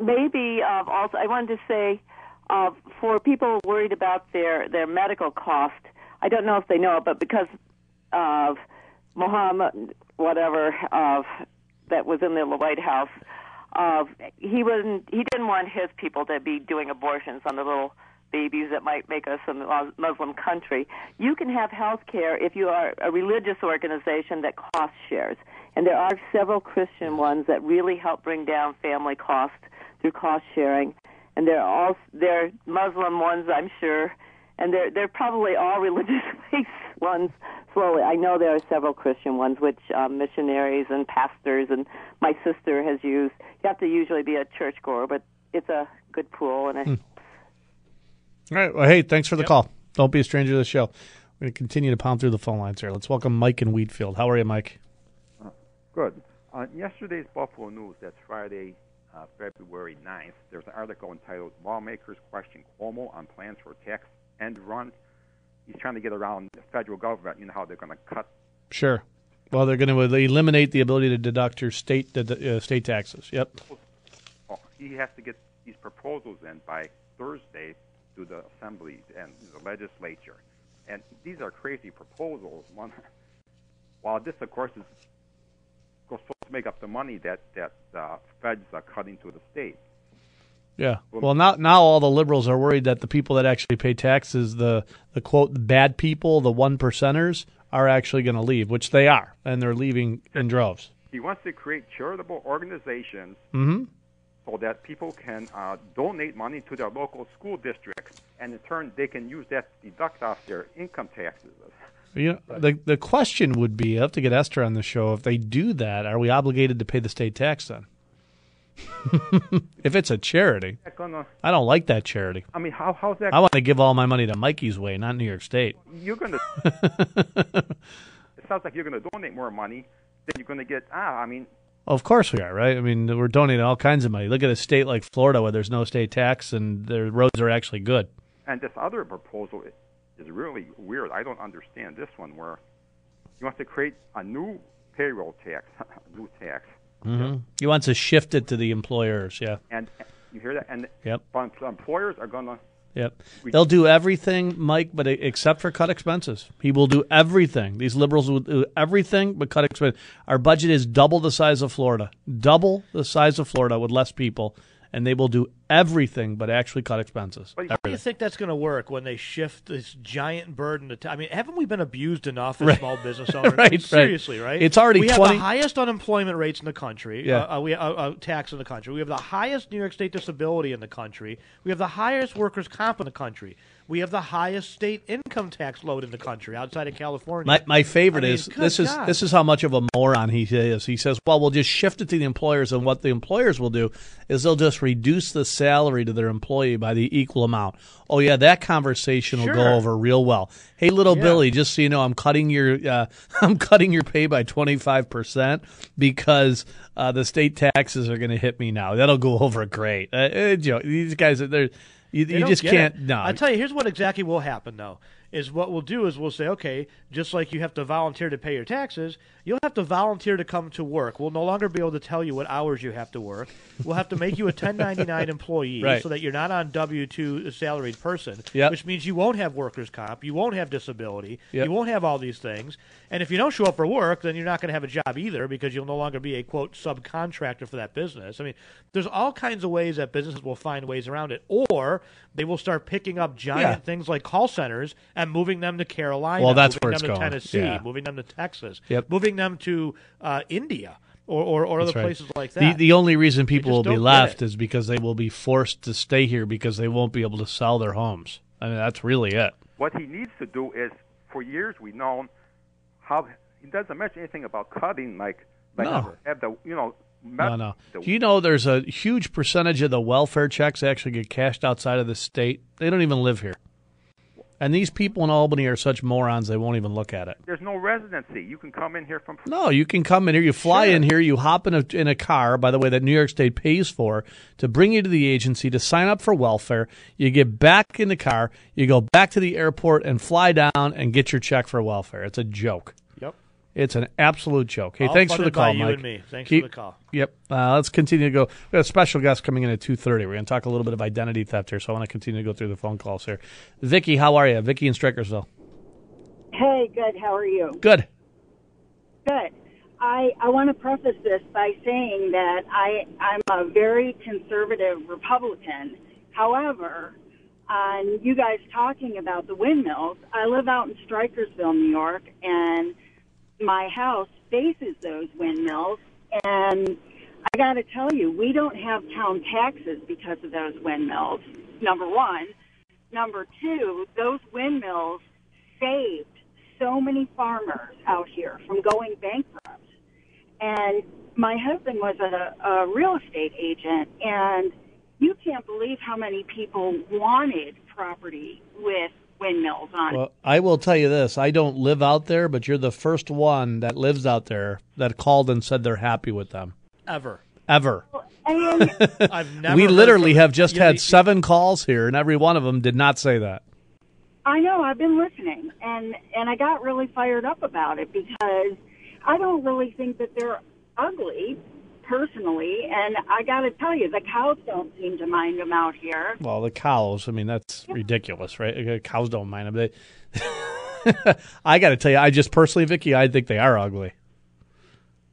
maybe uh, also I wanted to say uh, for people worried about their their medical cost. I don't know if they know it, but because of Mohammed, whatever of that was in the White House, uh, he wasn't. He didn't want his people to be doing abortions on the little babies that might make us a Muslim country. You can have health care if you are a religious organization that cost shares. And there are several Christian ones that really help bring down family cost through cost sharing. And there are all there are Muslim ones, I'm sure, and they're they're probably all religious based ones. Slowly, I know there are several Christian ones, which um, missionaries and pastors and my sister has used. You have to usually be a churchgoer, but it's a good pool and a, Hmm. All right. Well, hey, thanks for the call. Don't be a stranger to the show. We're going to continue to pound through the phone lines here. Let's welcome Mike in Wheatfield. How are you, Mike? Good. On yesterday's Buffalo News, that's Friday, uh, February 9th. There's an article entitled "Lawmakers Question Cuomo on Plans for Tax End Run." He's trying to get around the federal government. You know how they're going to cut. Sure. Well, they're going to eliminate the ability to deduct your state uh, state taxes. Yep. Oh, he has to get these proposals in by Thursday to the assembly and the legislature, and these are crazy proposals. One, while this, of course, is supposed to make up the money that that uh, feds are cutting to the state. Yeah. Well, now now all the liberals are worried that the people that actually pay taxes, the the quote bad people, the one percenters, are actually going to leave, which they are, and they're leaving in droves. He wants to create charitable organizations mm-hmm. so that people can uh, donate money to their local school districts, and in turn they can use that to deduct off their income taxes. You know, the the question would be, I have to get Esther on the show. If they do that, are we obligated to pay the state tax then? if it's a charity, gonna, I don't like that charity. I mean, how how's that? I want to give all my money to Mikey's Way, not New York State. You're gonna. it sounds like you're gonna donate more money than you're gonna get. Ah, I mean. Of course we are, right? I mean, we're donating all kinds of money. Look at a state like Florida where there's no state tax and their roads are actually good. And this other proposal is really weird. I don't understand this one where you want to create a new payroll tax, a new tax Mm-hmm. He wants to shift it to the employers. Yeah. And you hear that? And yep. employers are going to. Yep. They'll do everything, Mike, but except for cut expenses. He will do everything. These liberals will do everything but cut expenses. Our budget is double the size of Florida. Double the size of Florida with less people and they will do everything but actually cut expenses. But how do you think that's going to work when they shift this giant burden to? T- I mean, haven't we been abused enough as right. small business owners? right, I mean, seriously, right. It's already we 20... have the highest unemployment rates in the country. Yeah. Uh, uh, we uh, uh, tax in the country. We have the highest New York State disability in the country. We have the highest workers' comp in the country. We have the highest state income tax load in the country outside of California. My, my favorite I mean, is this is this is how much of a moron he is. He says, "Well, we'll just shift it to the employers, and what the employers will do is they'll just reduce the salary to their employee by the equal amount." Oh yeah, that conversation will go over real well. Hey, little Yeah. Billy, just so you know, I'm cutting your uh, I'm cutting your pay by 25 percent because uh, the state taxes are going to hit me now. That'll go over great. Uh, uh, you know, these guys, are they're you, you just can't. it. No, I tell you, here's what exactly will happen though. Is what we'll do is we'll say, okay, just like you have to volunteer to pay your taxes, you'll have to volunteer to come to work. We'll no longer be able to tell you what hours you have to work. We'll have to make you a 1099 employee Right. so that you're not on W two salaried person, Yep. which means you won't have workers comp, you won't have disability, Yep. you won't have all these things. And if you don't show up for work, then you're not going to have a job either because you'll no longer be a quote subcontractor for that business. I mean, there's all kinds of ways that businesses will find ways around it, or they will start picking up giant Yeah. things like call centers and moving them to Carolina, Well, that's moving where it's them to going. Tennessee, Yeah. moving them to Texas, Yep. moving them to uh, India or, or, or other right. places like that. the only reason people will be left is because they will be forced to stay here because they won't be able to sell their homes. I mean, that's really it. What he needs to do is, for years we've known how he doesn't mention anything about cutting, like like No. have the you know. No, no. Do you know there's a huge percentage of the welfare checks actually get cashed outside of the state? They don't even live here. And these people in Albany are such morons they won't even look at it. there's no residency. You can come in here from. No, you can come in here, you fly in here, you hop in a in a car, by the way, that New York State pays for to bring you to the agency to sign up for welfare. You get back in the car, you go back to the airport and fly down and get your check for welfare. It's a joke. Yep. It's an absolute joke. Hey, All thanks for the funded by call, you Mike. and me. Thanks Keep- for the call. Yep. Uh, let's continue to go. We have a special guest coming in at two thirty. We're going to talk a little bit of identity theft here, so I want to continue to go through the phone calls here. Vicky, how are you? Vicky in Strykersville. Hey, good. How are you? Good. Good. I, I want to preface this by saying that I, I'm a very conservative Republican. However, on you guys talking about the windmills, I live out in Strykersville, New York, and my house faces those windmills. And I got to tell you, we don't have town taxes because of those windmills, number one. Number two, those windmills saved so many farmers out here from going bankrupt. And my husband was a, a real estate agent, and you can't believe how many people wanted property with windmills on. Well, I will tell you this: I don't live out there, but you're the first one that lives out there that called and said they're happy with them. Ever. ever. And I've never we literally have just Yeah, had the- seven calls here, and every one of them did not say that. I know I've been listening, and and I got really fired up about it because I don't really think that they're ugly personally, and I got to tell you, the cows don't seem to mind them out here. Well, the cows. I mean, that's ridiculous, right? Cows don't mind them. They, I got to tell you, I just personally, Vicky, I think they are ugly.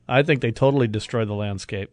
I think they totally destroy the landscape.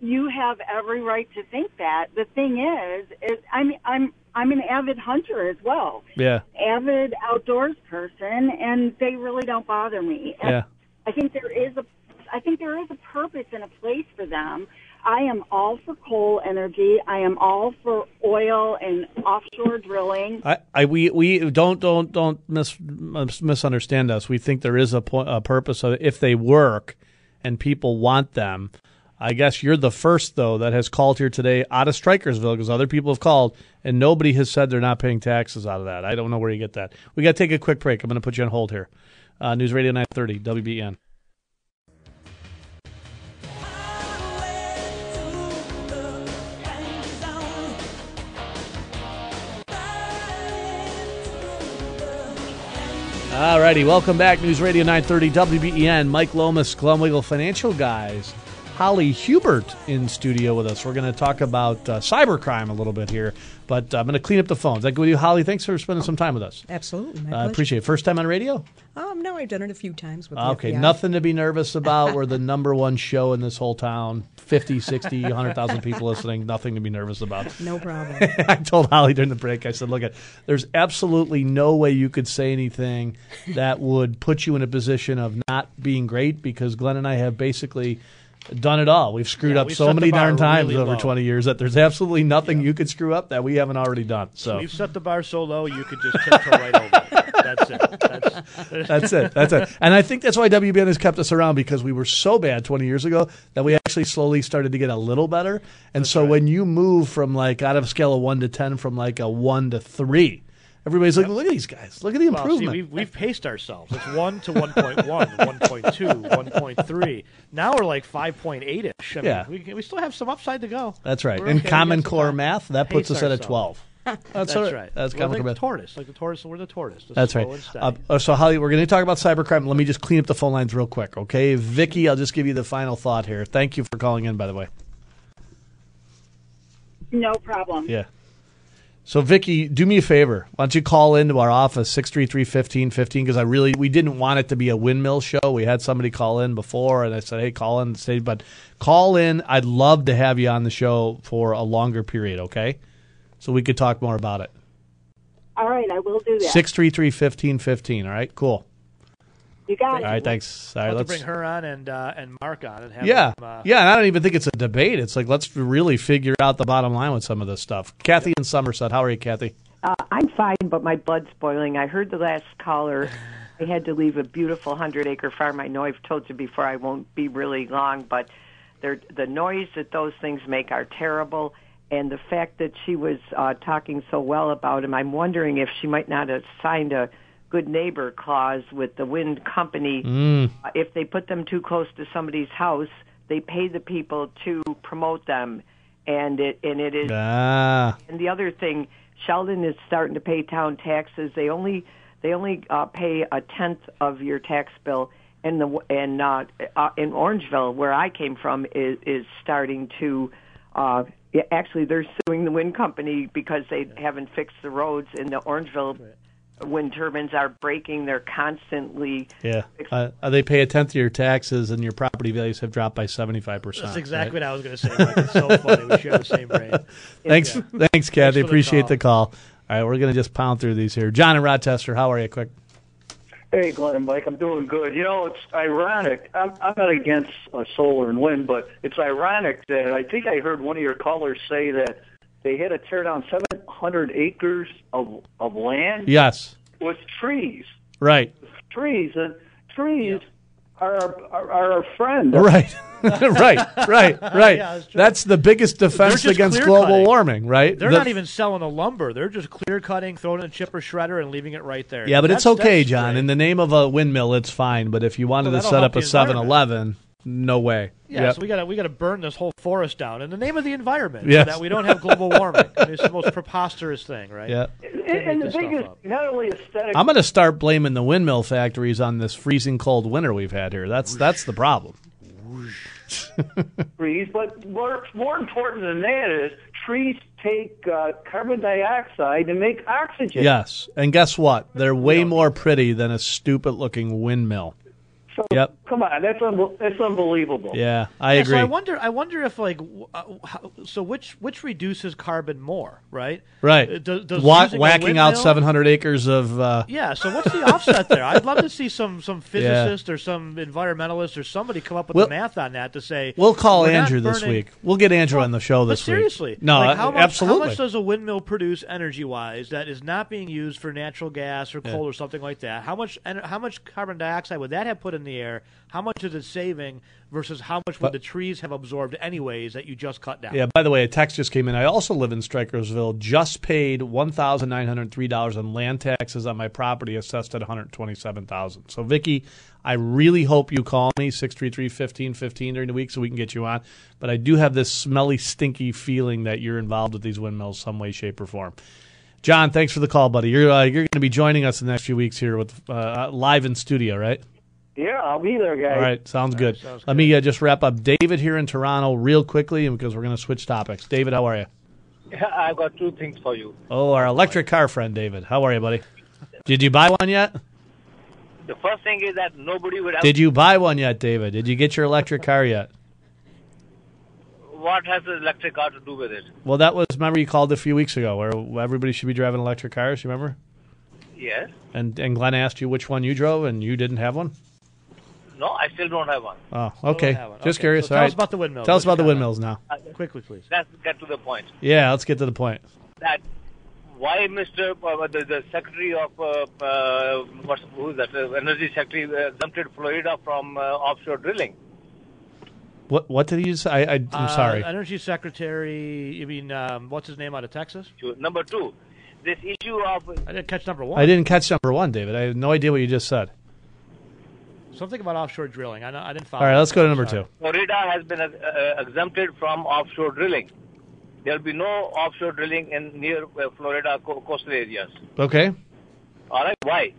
You have every right to think that. The thing is, is I'm I'm I'm an avid hunter as well. Yeah, avid outdoors person, and they really don't bother me. And yeah. I think there is a, I think there is a purpose and a place for them. I am all for coal energy. I am all for oil and offshore drilling. I, I we we don't don't don't mis, mis, misunderstand us. We think there is a, po- a purpose of if they work and people want them. I guess you're the first though that has called here today out of Strykersville because other people have called and nobody has said they're not paying taxes out of that. I don't know where you get that. We got to take a quick break. I'm going to put you on hold here. Uh, News Radio 930 WBEN. All righty, welcome back. News Radio 930 WBEN. Mike Lomas, Glenn Wiggle Financial Guys. Holly Hubert in studio with us. We're going to talk about uh, cybercrime a little bit here, but uh, I'm going to clean up the phones. That good with you, Holly? Thanks for spending some time with us. Absolutely. I pleasure. appreciate it. First time on radio? Um, no, I've done it a few times with Okay, FBI. nothing to be nervous about. We're the number one show in this whole town. 50, 60, 100,000 people listening. Nothing to be nervous about. No problem. I told Holly during the break, I said, look, there's absolutely no way you could say anything that would put you in a position of not being great because Glenn and I have basically done it all. We've screwed Yeah, up we've so many darn times really over low. 20 years that there's absolutely nothing you could screw up that we haven't already done. So We've set the bar so low you could just tiptoe right over it. That's it. That's, That's it. That's it. And I think that's why WBEN has kept us around because we were so bad 20 years ago that we actually slowly started to get a little better. And so when you move from like out of a scale of 1 to 10 from like a 1 to 3, everybody's like, look at these guys. Look at the Well, see, improvement. we've, we've paced ourselves. It's 1 to 1.1, 1.2, 1.3. Now we're like 5.8 ish. I mean, Yeah. we, we still have some upside to go. that's right. We're In okay. We Common got some Core time. math, that puts Pace us at a ourselves. 12. That's, all right. right. That's We're Common like Core the math. tortoise. Like the tortoise, we're the tortoise. Just That's slow right. and steady. Uh, uh, so, Holly, we're going to talk about cybercrime. Let me just clean up the phone lines real quick, okay? Vicky, I'll just give you the final thought here. Thank you for calling in, by the way. No problem. Yeah. So, Vicky, do me a favor. Why don't you call into our office, 633 1515, because I really, we didn't want it to be a windmill show. We had somebody call in before, and I said, hey, call in, stay, but call in. I'd love to have you on the show for a longer period, okay? So we could talk more about it. All right, I will do that. 633 1515, all right? Cool. You got it. right, thanks. All I'll right, have to let's. bring her on and uh, and Mark on and have Yeah, them, uh, yeah, and I don't even think it's a debate. It's like let's really figure out the bottom line with some of this stuff. Kathy in Somerset, how are you, Kathy? Uh, I'm fine, but my blood's boiling. I heard the last caller. I had to leave a beautiful hundred acre farm. I know I've told you before. I won't be really long, but they're, the noise that those things make are terrible. And the fact that she was uh, talking so well about him, I'm wondering if she might not have signed a good neighbor clause with the wind company. Mm. Uh, if they put them too close to somebody's house, they pay the people to promote them, and it and it is. Ah, And the other thing, Sheldon is starting to pay town taxes. They only they only uh, pay a tenth of your tax bill, and the and uh, uh, in Orangeville, where I came from, is is starting to. Uh, yeah, actually, they're suing the wind company because they haven't fixed the roads, and the Orangeville wind turbines are breaking. They're constantly yeah. Uh, uh, they pay a tenth of your taxes, and your property values have dropped by seventy five percent. That's exactly what I was going to say. Mike. It's so funny. We share the same brain. Thanks, Yeah. thanks, Kathy. for the Appreciate call. the call. All right, we're gonna just pound through these here. John and Rochester, how are you? Quick. Hey, Glenn and Mike, I'm doing good. You know, it's ironic. I'm, I'm not against uh, solar and wind, but it's ironic that I think I heard one of your callers say that they had to tear down 700 acres of of land Yes, with trees. right, Trees and trees are, are are our friend. right, right, right, right. Yeah, that's. That's the biggest defense against global cutting. warming, right? They're The- not even selling the lumber. They're just clear cutting, throwing it in a chipper shredder, and leaving it right there. Yeah, but it's okay, John. great. In the name of a windmill, it's fine. But if you wanted Well, to set up a the 7 Eleven, no way. Yeah, Yep. so we gotta we gotta burn this whole forest down in the name of the environment, Yes. so that we don't have global warming. I mean, it's the most preposterous thing, right? Yeah. And, and the this stuff biggest, not only aesthetic. I'm going to start blaming the windmill factories on this freezing cold winter we've had here. That's that's the problem. trees, but more, more important than that is trees take uh, carbon dioxide and make oxygen. Yes, and guess what? They're way more pretty than a stupid looking windmill. So, Yep. Come on, that's unbe- that's unbelievable. Yeah, I Yeah, agree. So I wonder. I wonder if like, uh, how, so which which reduces carbon more, right? right. Uh, Does, does Wha- whacking out 700 acres of. Uh, Yeah. So what's the offset there? I'd love to see some some Yeah. physicist or some environmentalist or somebody come up with We'll- the math on that to say We'll call we're not Andrew this week. We'll get Andrew on the show But this seriously, week. Seriously, no, like how much, absolutely. How much does a windmill produce energy-wise that is not being used for natural gas or Yeah. coal or something like that? How much how much carbon dioxide would that have put in the air? How much is it saving versus how much would the trees have absorbed anyways that you just cut down? Yeah, by the way, a text just came in. I also live in Strykersville. Just paid $1,903 in land taxes on my property, assessed at 127,000. So, Vicky, I really hope you call me, 633-1515 during the week so we can get you on. But I do have this smelly, stinky feeling that you're involved with these windmills some way, shape, or form. John, thanks for the call, buddy. You're uh, you're going to be joining us in the next few weeks here with uh, live in studio, right? Yeah, I'll be there, guys. All right, sounds good. Let me uh, just wrap up. David here in Toronto, real quickly, because we're going to switch topics. David, how are you? I've got two things for you. Oh, our electric car friend, David. How are you, buddy? Did you buy one yet? The first thing is that nobody would have. Did you buy one yet, David? Did you get your electric car yet? What has the electric car to do with it? Well, that was, remember you called a few weeks ago where everybody should be driving electric cars, you remember? Yes. And and Glenn asked you which one you drove, and you didn't have one? No, I still don't have one. Oh, okay. have one. Just Okay, curious. so tell All us about the windmills. Tell us about the windmills now. Uh, Quickly, please. Let's get to the point. Yeah, let's get to the point. That why Mr. Uh, the, the Secretary of uh, uh, what's who is that? Uh, Energy Secretary uh, exempted Florida from uh, offshore drilling. What what did he say? I, I, I'm Uh, sorry. Energy Secretary. You mean um, what's his name out of Texas? Number two, this issue of I didn't catch number one. I didn't catch number one, David. I have no idea what you just said. Something about offshore drilling. I, know, I didn't follow. All right, let's go to number two. Florida has been uh, uh, exempted from offshore drilling. There will be no offshore drilling in near uh, Florida co- coastal areas. Okay. All right, why?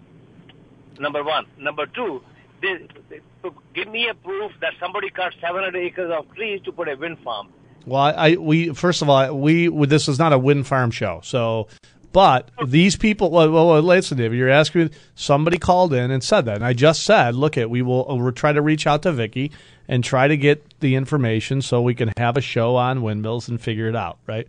Number one. Number two, they, they- give me a proof that somebody cut 700 acres of trees to put a wind farm. Well, I, I we first of all we this is not a wind farm show, so. But these people, well, well, well, listen, David, you're asking. Somebody called in and said that, and I just said, look, at we will we'll try to reach out to Vicky and try to get the information so we can have a show on windmills and figure it out, right?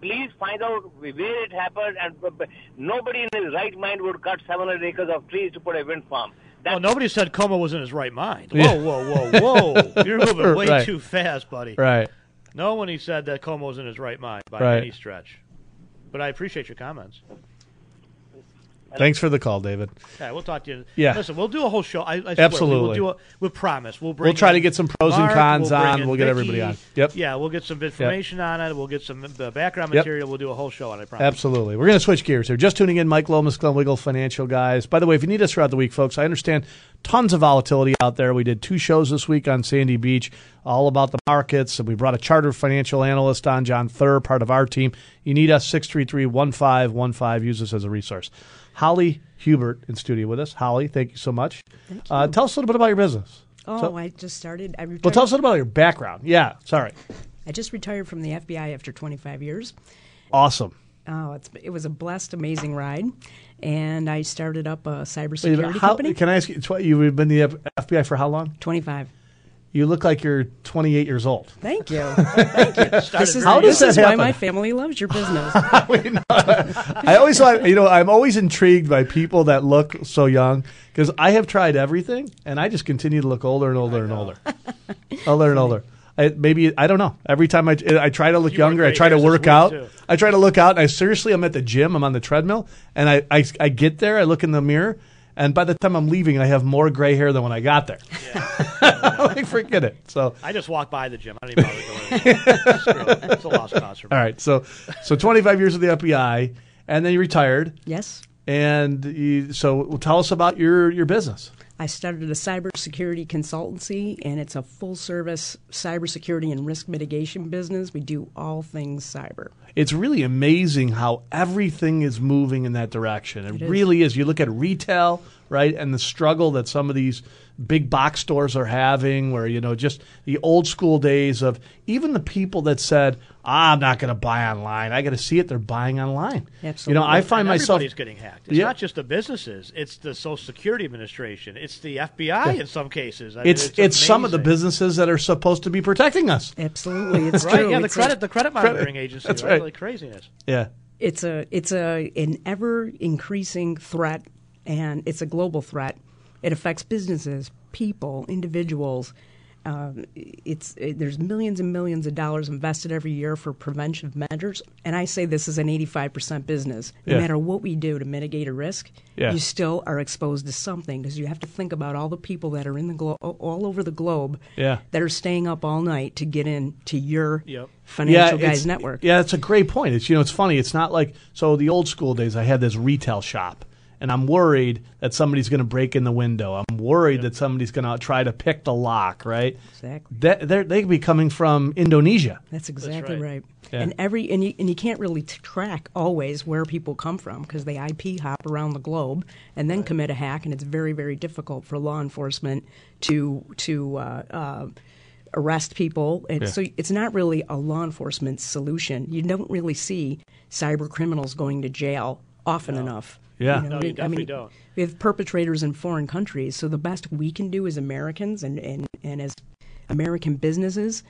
Please find out where it happened, and uh, nobody in his right mind would cut 700 acres of trees to put a wind farm. Well, nobody said Cuomo was in his right mind. Whoa, Yeah. whoa, whoa, whoa! You're moving way Right. too fast, buddy. Right. No one he said that Cuomo was in his right mind by Right. any stretch. But I appreciate your comments. Thanks for the call, David. Yeah, we'll talk to you. Yeah. Listen, we'll do a whole show. I, I Absolutely. We will do a, we promise. We'll bring. We'll try to get some pros and cons we'll on. We'll get everybody on. Yep. Yeah, we'll get some information on it. We'll get some uh, background Yep. material. We'll do a whole show on it. I promise. Absolutely. We're going to switch gears here. Just tuning in, Mike Lomas, Glenn Wiggle, Financial Guys. By the way, if you need us throughout the week, folks, I understand tons of volatility out there. We did two shows this week on Sandy Beach, all about the markets, and we brought a chartered financial analyst on, John Thur, part of our team. You need us, 633-1515. Use us as a resource. Holly Hubert in studio with us. Holly, thank you so much. Thank Uh, tell us a little bit about your business. Oh, So- I just started. I retired. well, tell us a little about your background. Yeah, sorry. I just retired from the FBI after 25 years. Awesome. Oh, it's, it was a blessed, amazing ride, and I started up a cybersecurity how- company. Can I ask you, you've been the FBI for how long? 25. You look like you're 28 years old. Thank you. Thank you. this is, How does this that is happen? why my family loves your business. I always thought, you know, I'm always intrigued by people that look so young because I have tried everything and I just continue to look older and older and older, older and older. I, maybe I don't know. Every time I, I try to look You younger, I gray try to hairs this work week, out. too. I try to look out, and I seriously, I'm at the gym. I'm on the treadmill, and I, I, I get there. I look in the mirror, and by the time I'm leaving, I have more gray hair than when I got there. like, forget it. So I just walk by the gym. I don't even bother going. in. Screw it. It's a lost cause for me. All right, so so 25 years with the FBI, and then you retired. Yes. And you, so, tell us about your your business. I started a cybersecurity consultancy, and it's a full service cybersecurity and risk mitigation business. We do all things cyber. It's really amazing how everything is moving in that direction. It, It is. really is. You look at retail, right, and the struggle that some of these big box stores are having, where, you know, just the old school days of even the people that said, ah, I'm not going to buy online. I got to see it. They're buying online. Absolutely. You know, I find And myself. everybody's getting hacked. It's Yeah. not just the businesses; it's the Social Security Administration, it's the FBI in some cases. I mean, It's it's, some of the businesses that are supposed to be protecting us. Absolutely, it's right. true. Yeah, the It's a- credit the credit monitoring agency. That's right? right. Like craziness. Yeah. it's a it's a an ever increasing threat and it's a global threat it affects businesses people individuals um, it's it, there's millions and millions of dollars invested every year for preventive measures and i say this is an 85% business no Yeah. matter what we do to mitigate a risk Yeah. you still are exposed to something because you have to think about all the people that are in the glo- all over the globe Yeah. that are staying up all night to get in to your Yep. financial it's- guys network Yeah, it's a great point. It's you know, it's funny. It's not like so the old school days. I had this retail shop, and I'm worried that somebody's going to break in the window. I'm worried that somebody's going to try to pick the lock. Right? Exactly. That they're- could be coming from Indonesia. That's exactly right. Yeah. And every and you, and you can't really t- track always where people come from because they IP hop around the globe and then commit a hack, and it's very very difficult for law enforcement to to uh, uh, arrest people. And Yeah. so it's not really a law enforcement solution. You don't really see cyber criminals going to jail often enough. Yeah. No, you definitely don't. We have perpetrators in foreign countries, so the best we can do as Americans and, and, and as American businesses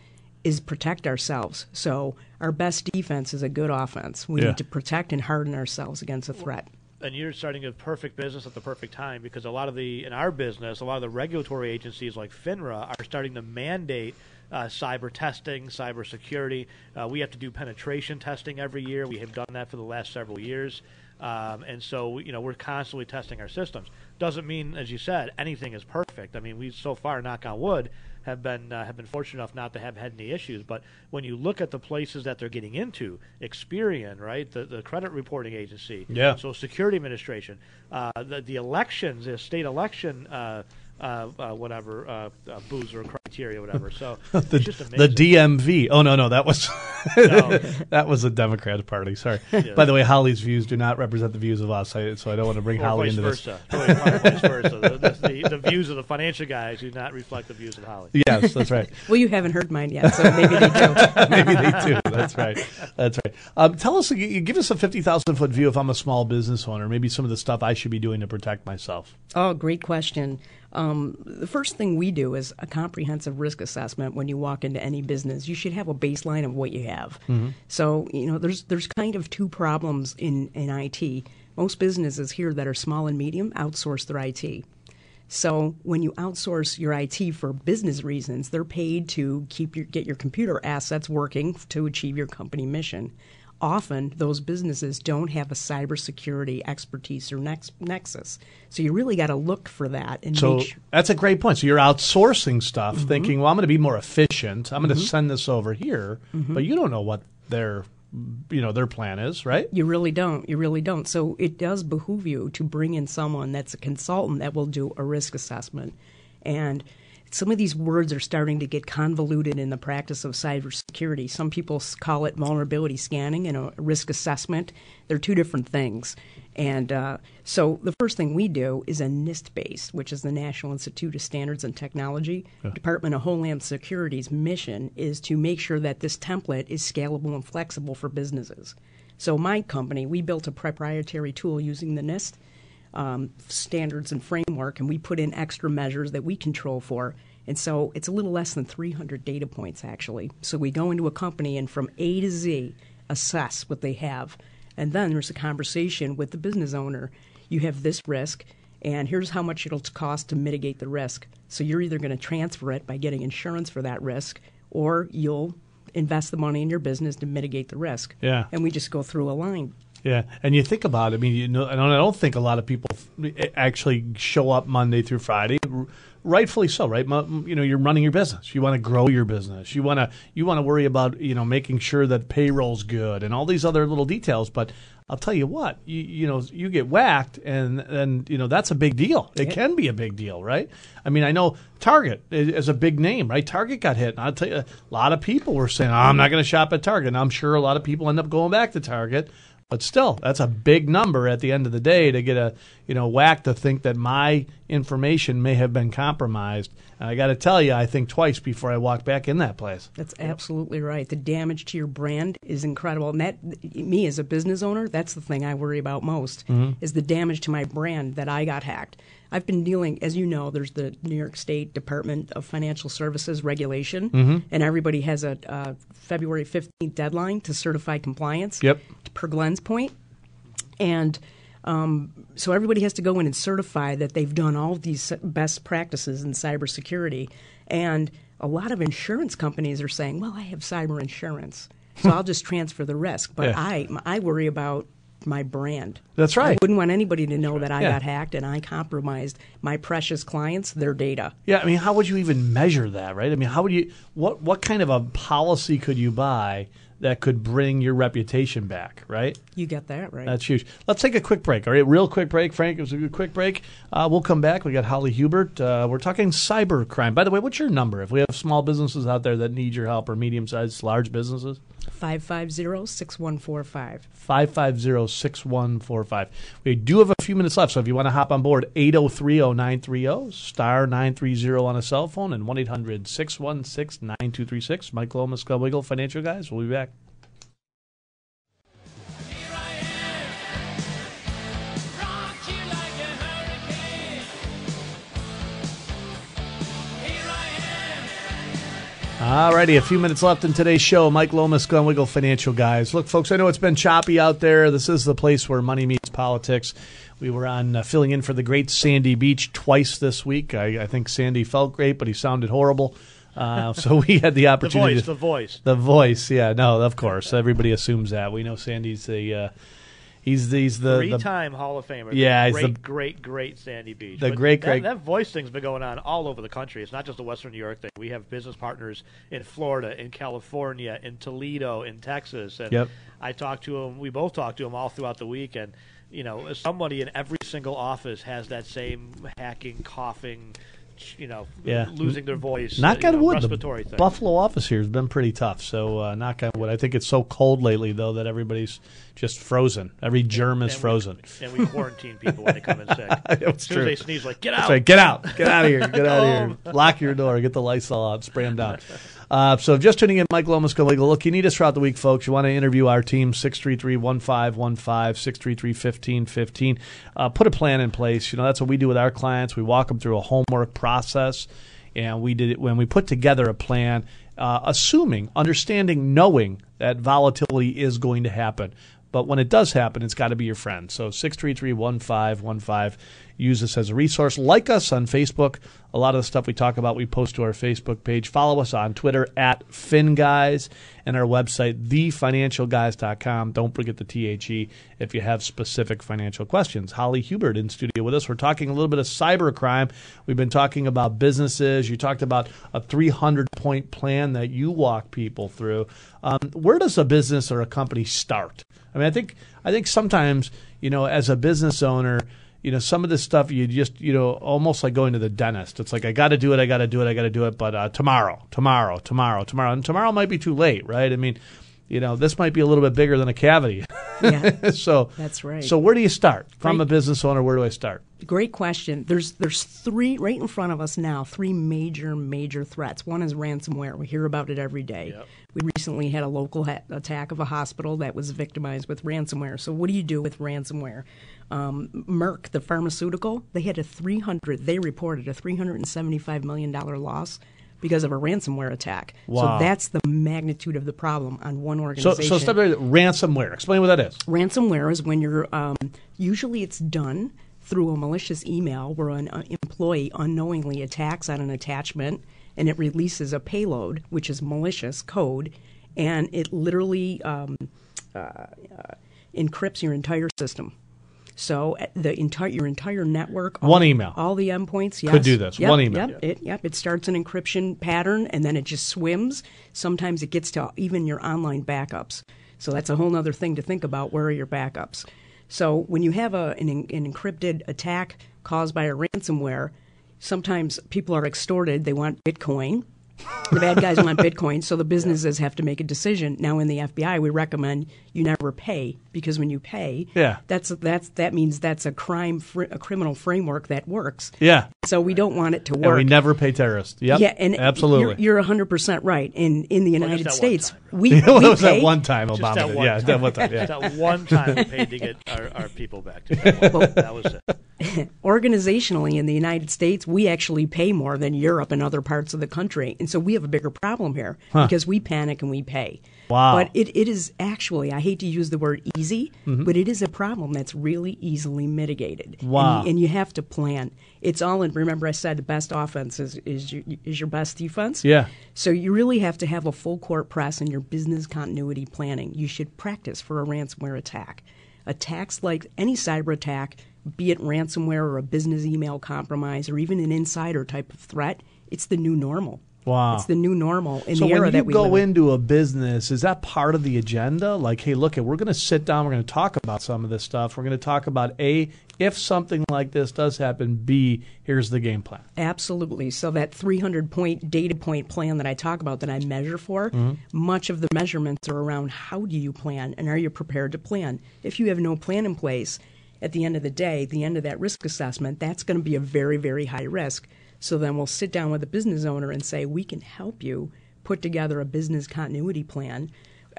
is protect ourselves. So our best defense is a good offense. We Yeah. need to protect and harden ourselves against a threat. and you're starting a perfect business at the perfect time because a lot of the in our business, a lot of the regulatory agencies like FINRA are starting to mandate uh, cyber testing, cyber security. Uh, we have to do penetration testing every year. We have done that for the last several years, um, and so you know we're constantly testing our systems. Doesn't mean, as you said, anything is perfect. I mean, we so far, knock on wood, have been uh, have been fortunate enough not to have had any issues. But when you look at the places that they're getting into, Experian, right, the the credit reporting agency, Yeah. Social Security Administration, uh, the the elections, the state election, uh, uh, uh, whatever, uh, uh, boozer criteria, whatever. So the, just the DMV. Oh no, no, that was No. that was the Democratic Party. Sorry. Yeah. By the way, Holly's views do not represent the views of us, I, so I don't want to bring or Holly vice into versa. this. Or vice versa. The, the, the, the views of the financial guys do not reflect the views of Holly. Yes, that's right. Well, you haven't heard mine yet, so maybe they do. Maybe they do. That's right. That's right. Um, tell us, you- you give us a fifty thousand foot view if I'm a small business owner. Maybe some of the stuff I should be doing to protect myself. Oh, great question. Um, the first thing we do is a comprehensive risk assessment when you walk into any business. You should have a baseline of what you have. Mhm. So, you know, there's there's kind of two problems in, in IT. Most businesses here that are small and medium outsource their IT. So when you outsource your IT for business reasons, they're paid to keep your get your computer assets working to achieve your company mission. Often those businesses don't have a cybersecurity expertise or nex- nexus. So you really got to look for that and So make sure. that's a great point. So you're outsourcing stuff, Mhm. thinking, well, I'm going to be more efficient. I'm going to send this over here, Mhm. but you don't know what their, you know, their plan is, right? You really don't. You really don't. So it does behoove you to bring in someone that's a consultant that will do a risk assessment. And some of these words are starting to get convoluted in the practice of cybersecurity. Some people call it vulnerability scanning and a risk assessment. They're two different things. And uh, so the first thing we do is a NIST base, which is the National Institute of Standards and Technology. Yeah. Department of Homeland Security's mission is to make sure that this template is scalable and flexible for businesses. So my company, we built a proprietary tool using the NIST um, standards and framework, and we put in extra measures that we control for. And so it's a little less than 300 data points, actually. So we go into a company and from A to Z assess what they have. And then there's a conversation with the business owner. You have this risk, and here's how much it'll cost to mitigate the risk. So you're either going to transfer it by getting insurance for that risk, or you'll invest the money in your business to mitigate the risk. Yeah. And we just go through a line. Yeah, and you think about it. I mean, you know, and I don't think a lot of people actually show up Monday through Friday. Rightfully so, right? You know, you're running your business. You want to grow your business. You want to you want to worry about you know making sure that payroll's good and all these other little details. But I'll tell you what, you, you know, you get whacked, and and you know that's a big deal. It can be a big deal, right? I mean, I know Target is, is a big name, right? Target got hit, and I'll tell you, a lot of people were saying, oh, "I'm not going to shop at Target." And I'm sure a lot of people end up going back to Target, but still, that's a big number at the end of the day to get a you know whack to think that my information may have been compromised. And I got to tell you, I think twice before I walk back in that place. That's absolutely right. The damage to your brand is incredible, and that me as a business owner, that's the thing I worry about most Mhm. is the damage to my brand that I got hacked. I've been dealing, as you know, there's the New York State Department of Financial Services regulation, Mhm. and everybody has a, uh February 15th deadline to certify compliance. Yep. Per Glenn's point, and um, so everybody has to go in and certify that they've done all these best practices in cybersecurity. And a lot of insurance companies are saying, "Well, I have cyber insurance, so I'll just transfer the risk." But Yeah. I, I worry about my brand. That's right. I wouldn't want anybody to know that I Yeah. got hacked and I compromised my precious clients, their data. Yeah, I mean, how would you even measure that, right? I mean, how would you what what kind of a policy could you buy that could bring your reputation back, right? You get that right. That's huge. Let's take a quick break. All right, real quick break, Frank. It was a good quick break. Uh, we'll come back. We got Holly Hubert. Uh, we're talking cyber crime. By the way, what's your number? If we have small businesses out there that need your help, or medium sized, large businesses, 550-6145. 550-6145. We do have a few minutes left, so if you want to hop on board, 803-0930, star 930 on a cell phone, and 1-800-616-9236. Mike Lomas, Glenn Wiggle, Financial Guys. We'll be back. Alrighty, a few minutes left in today's show. Mike Lomas, Glenn Wiggle Financial Guys. Look, folks, I know it's been choppy out there. This is the place where money meets politics. We were on uh, filling in for the great Sandy Beach twice this week. I, I think Sandy felt great, but he sounded horrible. Uh, so we had the opportunity. voice, to- the voice. The voice, yeah. No, of course. Everybody assumes that. We know Sandy's the. Uh, he's, he's the. the Three-time Hall of Famer. Yeah, the he's the- great, great, great Sandy Beach. the But great, that, great- That voice thing's been going on all over the country. It's not just a Western New York thing. We have business partners in Florida, in California, in Toledo, in Texas, and Yep. I talked to him. We both talked to him all throughout the week, and you know, somebody in every single office has that same hacking, coughing, you know, yeah. losing their voice. Knock uh, on know, wood. respiratory thing. Buffalo office here has been pretty tough. So uh, knock on wood. I think it's so cold lately though that everybody's just frozen. Every germ is and we- frozen. and we quarantine people when they come in sick. Soon true. they sneeze, like get out, right. Get out. Get out of here. Get out of here. Lock your door. Get the Lysol out. Spray them down. Uh, so just tuning in, Mike Lomas, Legal. Look, you need us throughout the week, folks. You want to interview our team, 633-1515, 633-1515. Uh, put a plan in place. You know, that's what we do with our clients. We walk them through a homework process. And we did it when we put together a plan, uh, assuming, understanding, knowing that volatility is going to happen. But when it does happen, it's got to be your friend. So 633-1515. Use this as a resource. Like us on Facebook. A lot of the stuff we talk about, we post to our Facebook page. Follow us on Twitter at FinGuys and our website, thefinancialguys.com. Don't forget the THE if you have specific financial questions. Holly Hubert in studio with us. We're talking a little bit of cybercrime. We've been talking about businesses. You talked about a 300 point plan that you walk people through. Um, where does a business or a company start? I mean, I think I think sometimes you know, as a business owner, you know, some of this stuff you just you know almost like going to the dentist. It's like I got to do it, I got to do it, I got to do it, but uh, tomorrow, tomorrow, tomorrow, tomorrow, and tomorrow might be too late, right? I mean. You know, this might be a little bit bigger than a cavity. Yeah, so that's right. So where do you start? If I'm a business owner, where do I start? Great question. There's there's three right in front of us now. Three major major threats. One is ransomware. We hear about it every day. Yep. We recently had a local ha- attack of a hospital that was victimized with ransomware. So what do you do with ransomware? Um, Merck, the pharmaceutical, they had a 300. They reported a 375 million dollar loss because of a ransomware attack. Wow. So that's the magnitude of the problem on one organization. so step right, ransomware. Explain what that is. Ransomware is when you're um, usually it's done through a malicious email where an uh, employee unknowingly attacks on an attachment and it releases a payload, which is malicious code, and it literally um, uh, uh, encrypts your entire system. So uh, the entire your entire network, all, One email. all the endpoints, yes, Could do this. Yep, One email. Yep, it, yep, it starts an encryption pattern and then it just swims. Sometimes it gets to even your online backups. So that's a whole other thing to think about. Where are your backups? So when you have a, an, an encrypted attack caused by a ransomware, sometimes people are extorted. They want Bitcoin. The bad guys want Bitcoin, so the businesses have to make a decision. Now, in the FBI, we recommend you never pay because when you pay, Yeah. that's that's that means that's a crime, fr- a criminal framework that works. Yeah. So we don't want it to And work. we never pay terrorists. Yep. Yeah, and absolutely. you're, you're 100% right. In in the United that one States, time, we, Well, we it was that one time Just Obama that one Yeah, time. that one time. Yeah. That one time we paid to get our, our people back together. that was it. organizationally in the United States, we actually pay more than Europe and other parts of the country. And so we have a bigger problem here Huh. because we panic and we pay. Wow. But it, it is actually, I hate to use the word easy, Mhm. but it is a problem that's really easily mitigated. And- Wow. And, you have to plan. It's all in, remember I said the best offense is, is, your, is your best defense? Yeah. So you really have to have a full court press in your business continuity planning. You should practice for a ransomware attack. Attacks like any cyber attack, be it ransomware or a business email compromise or even an insider type of threat, it's the new normal. Wow. It's the new normal in so the era when you that we go into a business, is that part of the agenda? Like, hey, look, we're going to sit down. We're going to talk about some of this stuff. We're going to talk about a if something like this does happen. B here's the game plan. Absolutely. So that 300 point data point plan that I talk about that I measure for, Mhm. much of the measurements are around how do you plan and are you prepared to plan? If you have no plan in place, at the end of the day, the end of that risk assessment, that's going to be a very, very high risk. So then we'll sit down with a business owner and say, we can help you put together a business continuity plan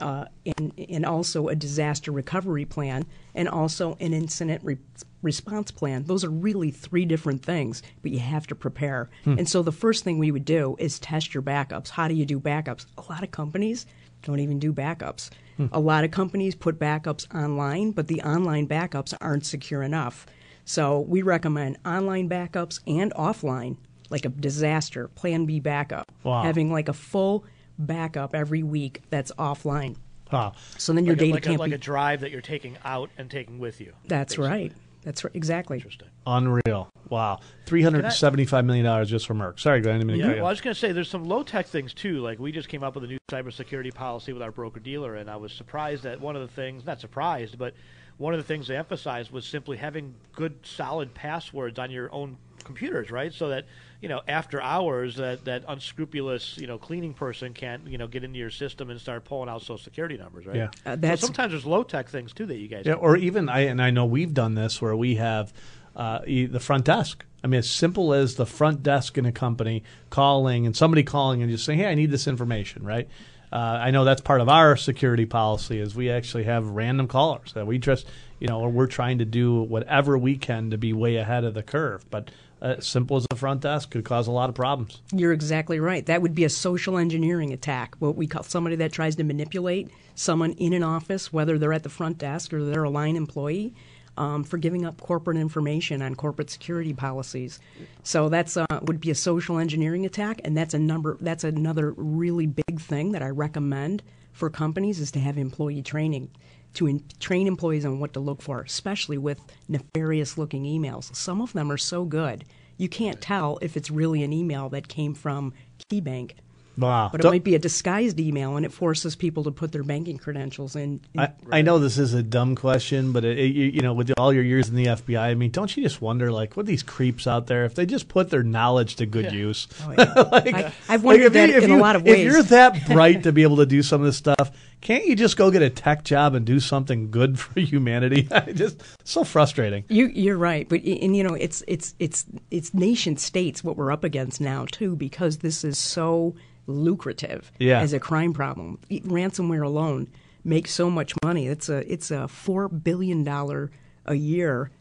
uh, and, and also a disaster recovery plan and also an incident re- response plan. Those are really three different things, but you have to prepare. Hmm. And so the first thing we would do is test your backups. How do you do backups? A lot of companies don't even do backups. Hmm. A lot of companies put backups online, but the online backups aren't secure enough. So we recommend online backups and offline, like a disaster, plan B backup. Wow. Having like a full backup every week that's offline. Wow. So then your like data a, like can't a, like be. a drive that you're taking out and taking with you. that's right. That's right. Exactly. Interesting. Unreal. Wow. Three hundred seventy-five million dollars just for Merck. Sorry, go ahead. I didn't mean to Yeah, cut well, I was going to say there's some low tech things too. Like we just came up with a new cybersecurity policy with our broker dealer, and I was surprised that one of the things, not surprised, but one of the things they emphasized was simply having good, solid passwords on your own computers, right? So that you know after hours, that that unscrupulous you know cleaning person can't you know get into your system and start pulling out social security numbers, right? Yeah. Uh, so that's- sometimes there's low tech things too that you guys. Yeah, can or even I and I know we've done this where we have uh, the front desk. I mean, as simple as the front desk in a company calling and somebody calling and just saying, "Hey, I need this information," right? Uh, I know that's part of our security policy is we actually have random callers that we just, you know, we're trying to do whatever we can to be way ahead of the curve. But uh, simple as the front desk could cause a lot of problems. You're exactly right. That would be a social engineering attack, what we call somebody that tries to manipulate someone in an office, whether they're at the front desk or they're a line employee, um, for giving up corporate information on corporate security policies. So that's uh, would be a social engineering attack, and that's a number. That's another really big thing that I recommend for companies is to have employee training to in- train employees on what to look for, especially with nefarious looking emails. Some of them are so good you can't tell if it's really an email that came from KeyBank. Wow. But it Don't- might be a disguised email, and it forces people to put their banking credentials in. in- I, I know this is a dumb question, but it, it, you you know, with all your years in the FBI, I mean, don't you just wonder, like, what these creeps out there, if they just put their knowledge to good Yeah. use? Oh, yeah. like, I- I've wondered that in a lot of If ways. you're that bright to be able to do some of this stuff, can't you just go get a tech job and do something good for humanity? just so frustrating. You, you're right, but and you know it's it's it's it's nation states what we're up against now too because this is so lucrative Yeah. as a crime problem. Ransomware alone makes so much money. It's a it's a four billion dollar a year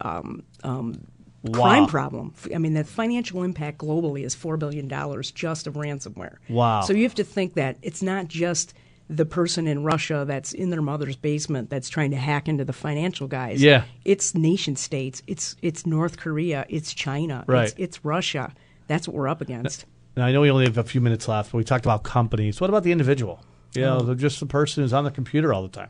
um, um, Wow. crime problem. I mean, the financial impact globally is four billion dollars just of ransomware. Wow. So you have to think that it's not just the person in Russia that's in their mother's basement that's trying to hack into the financial guys. Yeah. It's nation states. It's it's North Korea. It's China. Right. It's, it's Russia. That's what we're up against. Now, I know we only have a few minutes left, but we talked about companies. What about the individual? You know, Oh. just the person who's on the computer all the time.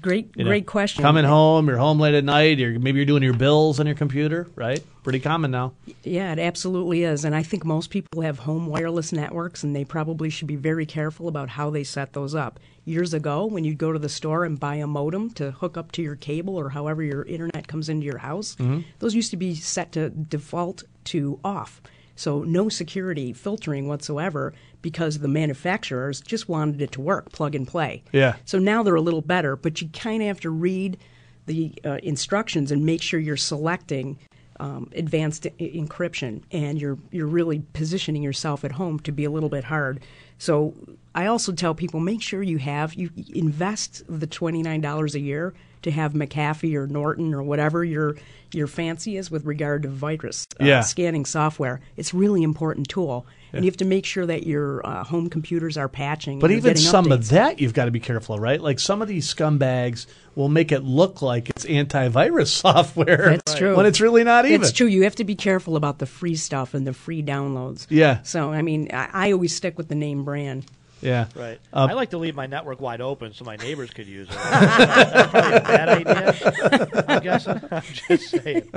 Great, You know, great question. Coming home, you're home late at night. You're maybe you're doing your bills on your computer, right? Pretty common now. Yeah, it absolutely is. And I think most people have home wireless networks, and they probably should be very careful about how they set those up. Years ago, when you'd go to the store and buy a modem to hook up to your cable or however your internet comes into your house, Mhm. those used to be set to default to off. So no security filtering whatsoever because the manufacturers just wanted it to work, plug and play. Yeah. So now they're a little better, but you kind of have to read the uh, instructions and make sure you're selecting um, advanced e- encryption and you're you're really positioning yourself at home to be a little bit hard. So I also tell people make sure you have you invest the twenty nine dollars a year to have McAfee or Norton or whatever your your fancy is with regard to virus uh, Yeah. scanning software. It's a really important tool, and you have to make sure that your uh, home computers are patching. But even some updates. of that, you've got to be careful, right? Like some of these scumbags will make it look like it's antivirus software. That's true. When it's really not even. It's true. You have to be careful about the free stuff and the free downloads. Yeah. So I mean, I, I always stick with the name brand. Yeah. Right. Um, I like to leave my network wide open so my neighbors could use it. That's probably a bad idea. I'm. I'm just saying.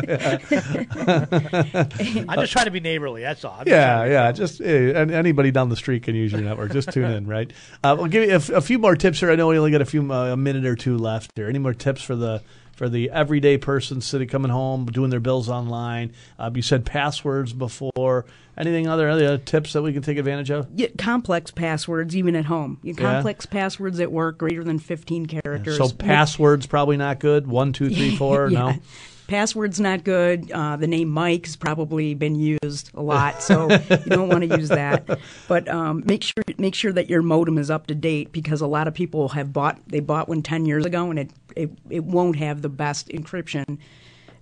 I'm just trying to be neighborly. That's all. I'm yeah, trying to be yeah. Just anybody down the street can use your network. Just tune in, right? Uh, we'll give you a, f- a few more tips here. I know we only got a few uh, a minute or two left here. Any more tips for the for the everyday person sitting coming home doing their bills online? Uh, you said passwords before. Anything other other tips that we can take advantage of? Yeah, complex passwords, even at home. Yeah. complex passwords at work greater than 15 characters. So passwords probably not good. One, two, three, four. Yeah. No. Password's not good. Uh, the name Mike has probably been used a lot, so you don't want to use that. But um, make sure make sure that your modem is up to date because a lot of people have bought they bought one 10 years ago and it it, it won't have the best encryption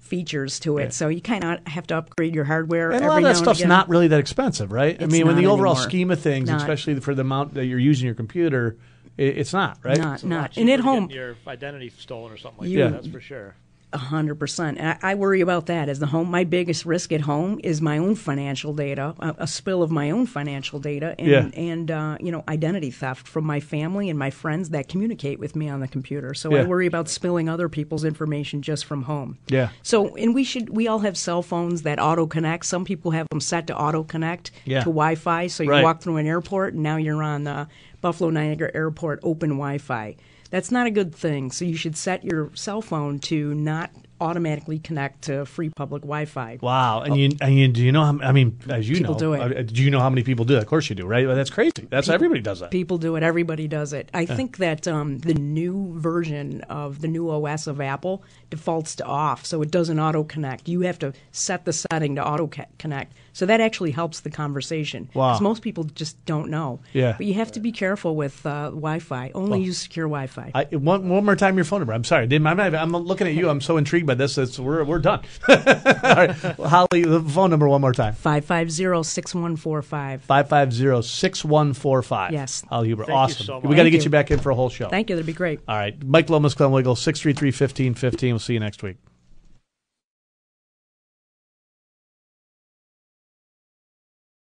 features to it. Yeah. So you kind of have to upgrade your hardware. And a every lot of that stuff's not really that expensive, right? I It's mean, when the overall anymore. scheme of things, Not. especially for the amount that you're using your computer, it's not, right? Not- It's not. cheaper And at home- your identity stolen or something like You- that. That's for sure. A hundred percent. And I, I worry about that as the home. My biggest risk at home is my own financial data, a, a spill of my own financial data, and Yeah. and uh, you know identity theft from my family and my friends that communicate with me on the computer. So Yeah. I worry about spilling other people's information just from home. Yeah. So and we should we all have cell phones that auto connect. Some people have them set to auto connect Yeah. to Wi-Fi. So you Right. walk through an airport and now you're on the Buffalo Niagara Airport open Wi-Fi. That's not a good thing. So you should set your cell phone to not automatically connect to free public Wi-Fi. Wow, and you and you do you know? How, I mean, as you People know, do it. uh, do you know how many people do that? Of course you do, right? Well, that's crazy. That's People- everybody does that. People do it. Everybody does it. I Yeah. think that um, the new version of the new OS of Apple defaults to off, so it doesn't auto connect. You have to set the setting to auto connect. So that actually helps the conversation. Wow. 'Cause most people just don't know. Yeah. But you have to be careful with uh, Wi-Fi. Only Well, use secure Wi-Fi. One, one more time, your phone number. I'm sorry, I'm, not- I'm looking at you. I'm so intrigued by this. It's, we're we're done. All right, well, Holly, the phone number one more time. 550-6145. 550-6145. Yes. Holly Huber, Thank you awesome. so We got to get you. you back in for a whole show. Thank you. That'd be great. All right, Mike Lomas, Glenn Wiggle, 633-1515. We'll see you next week.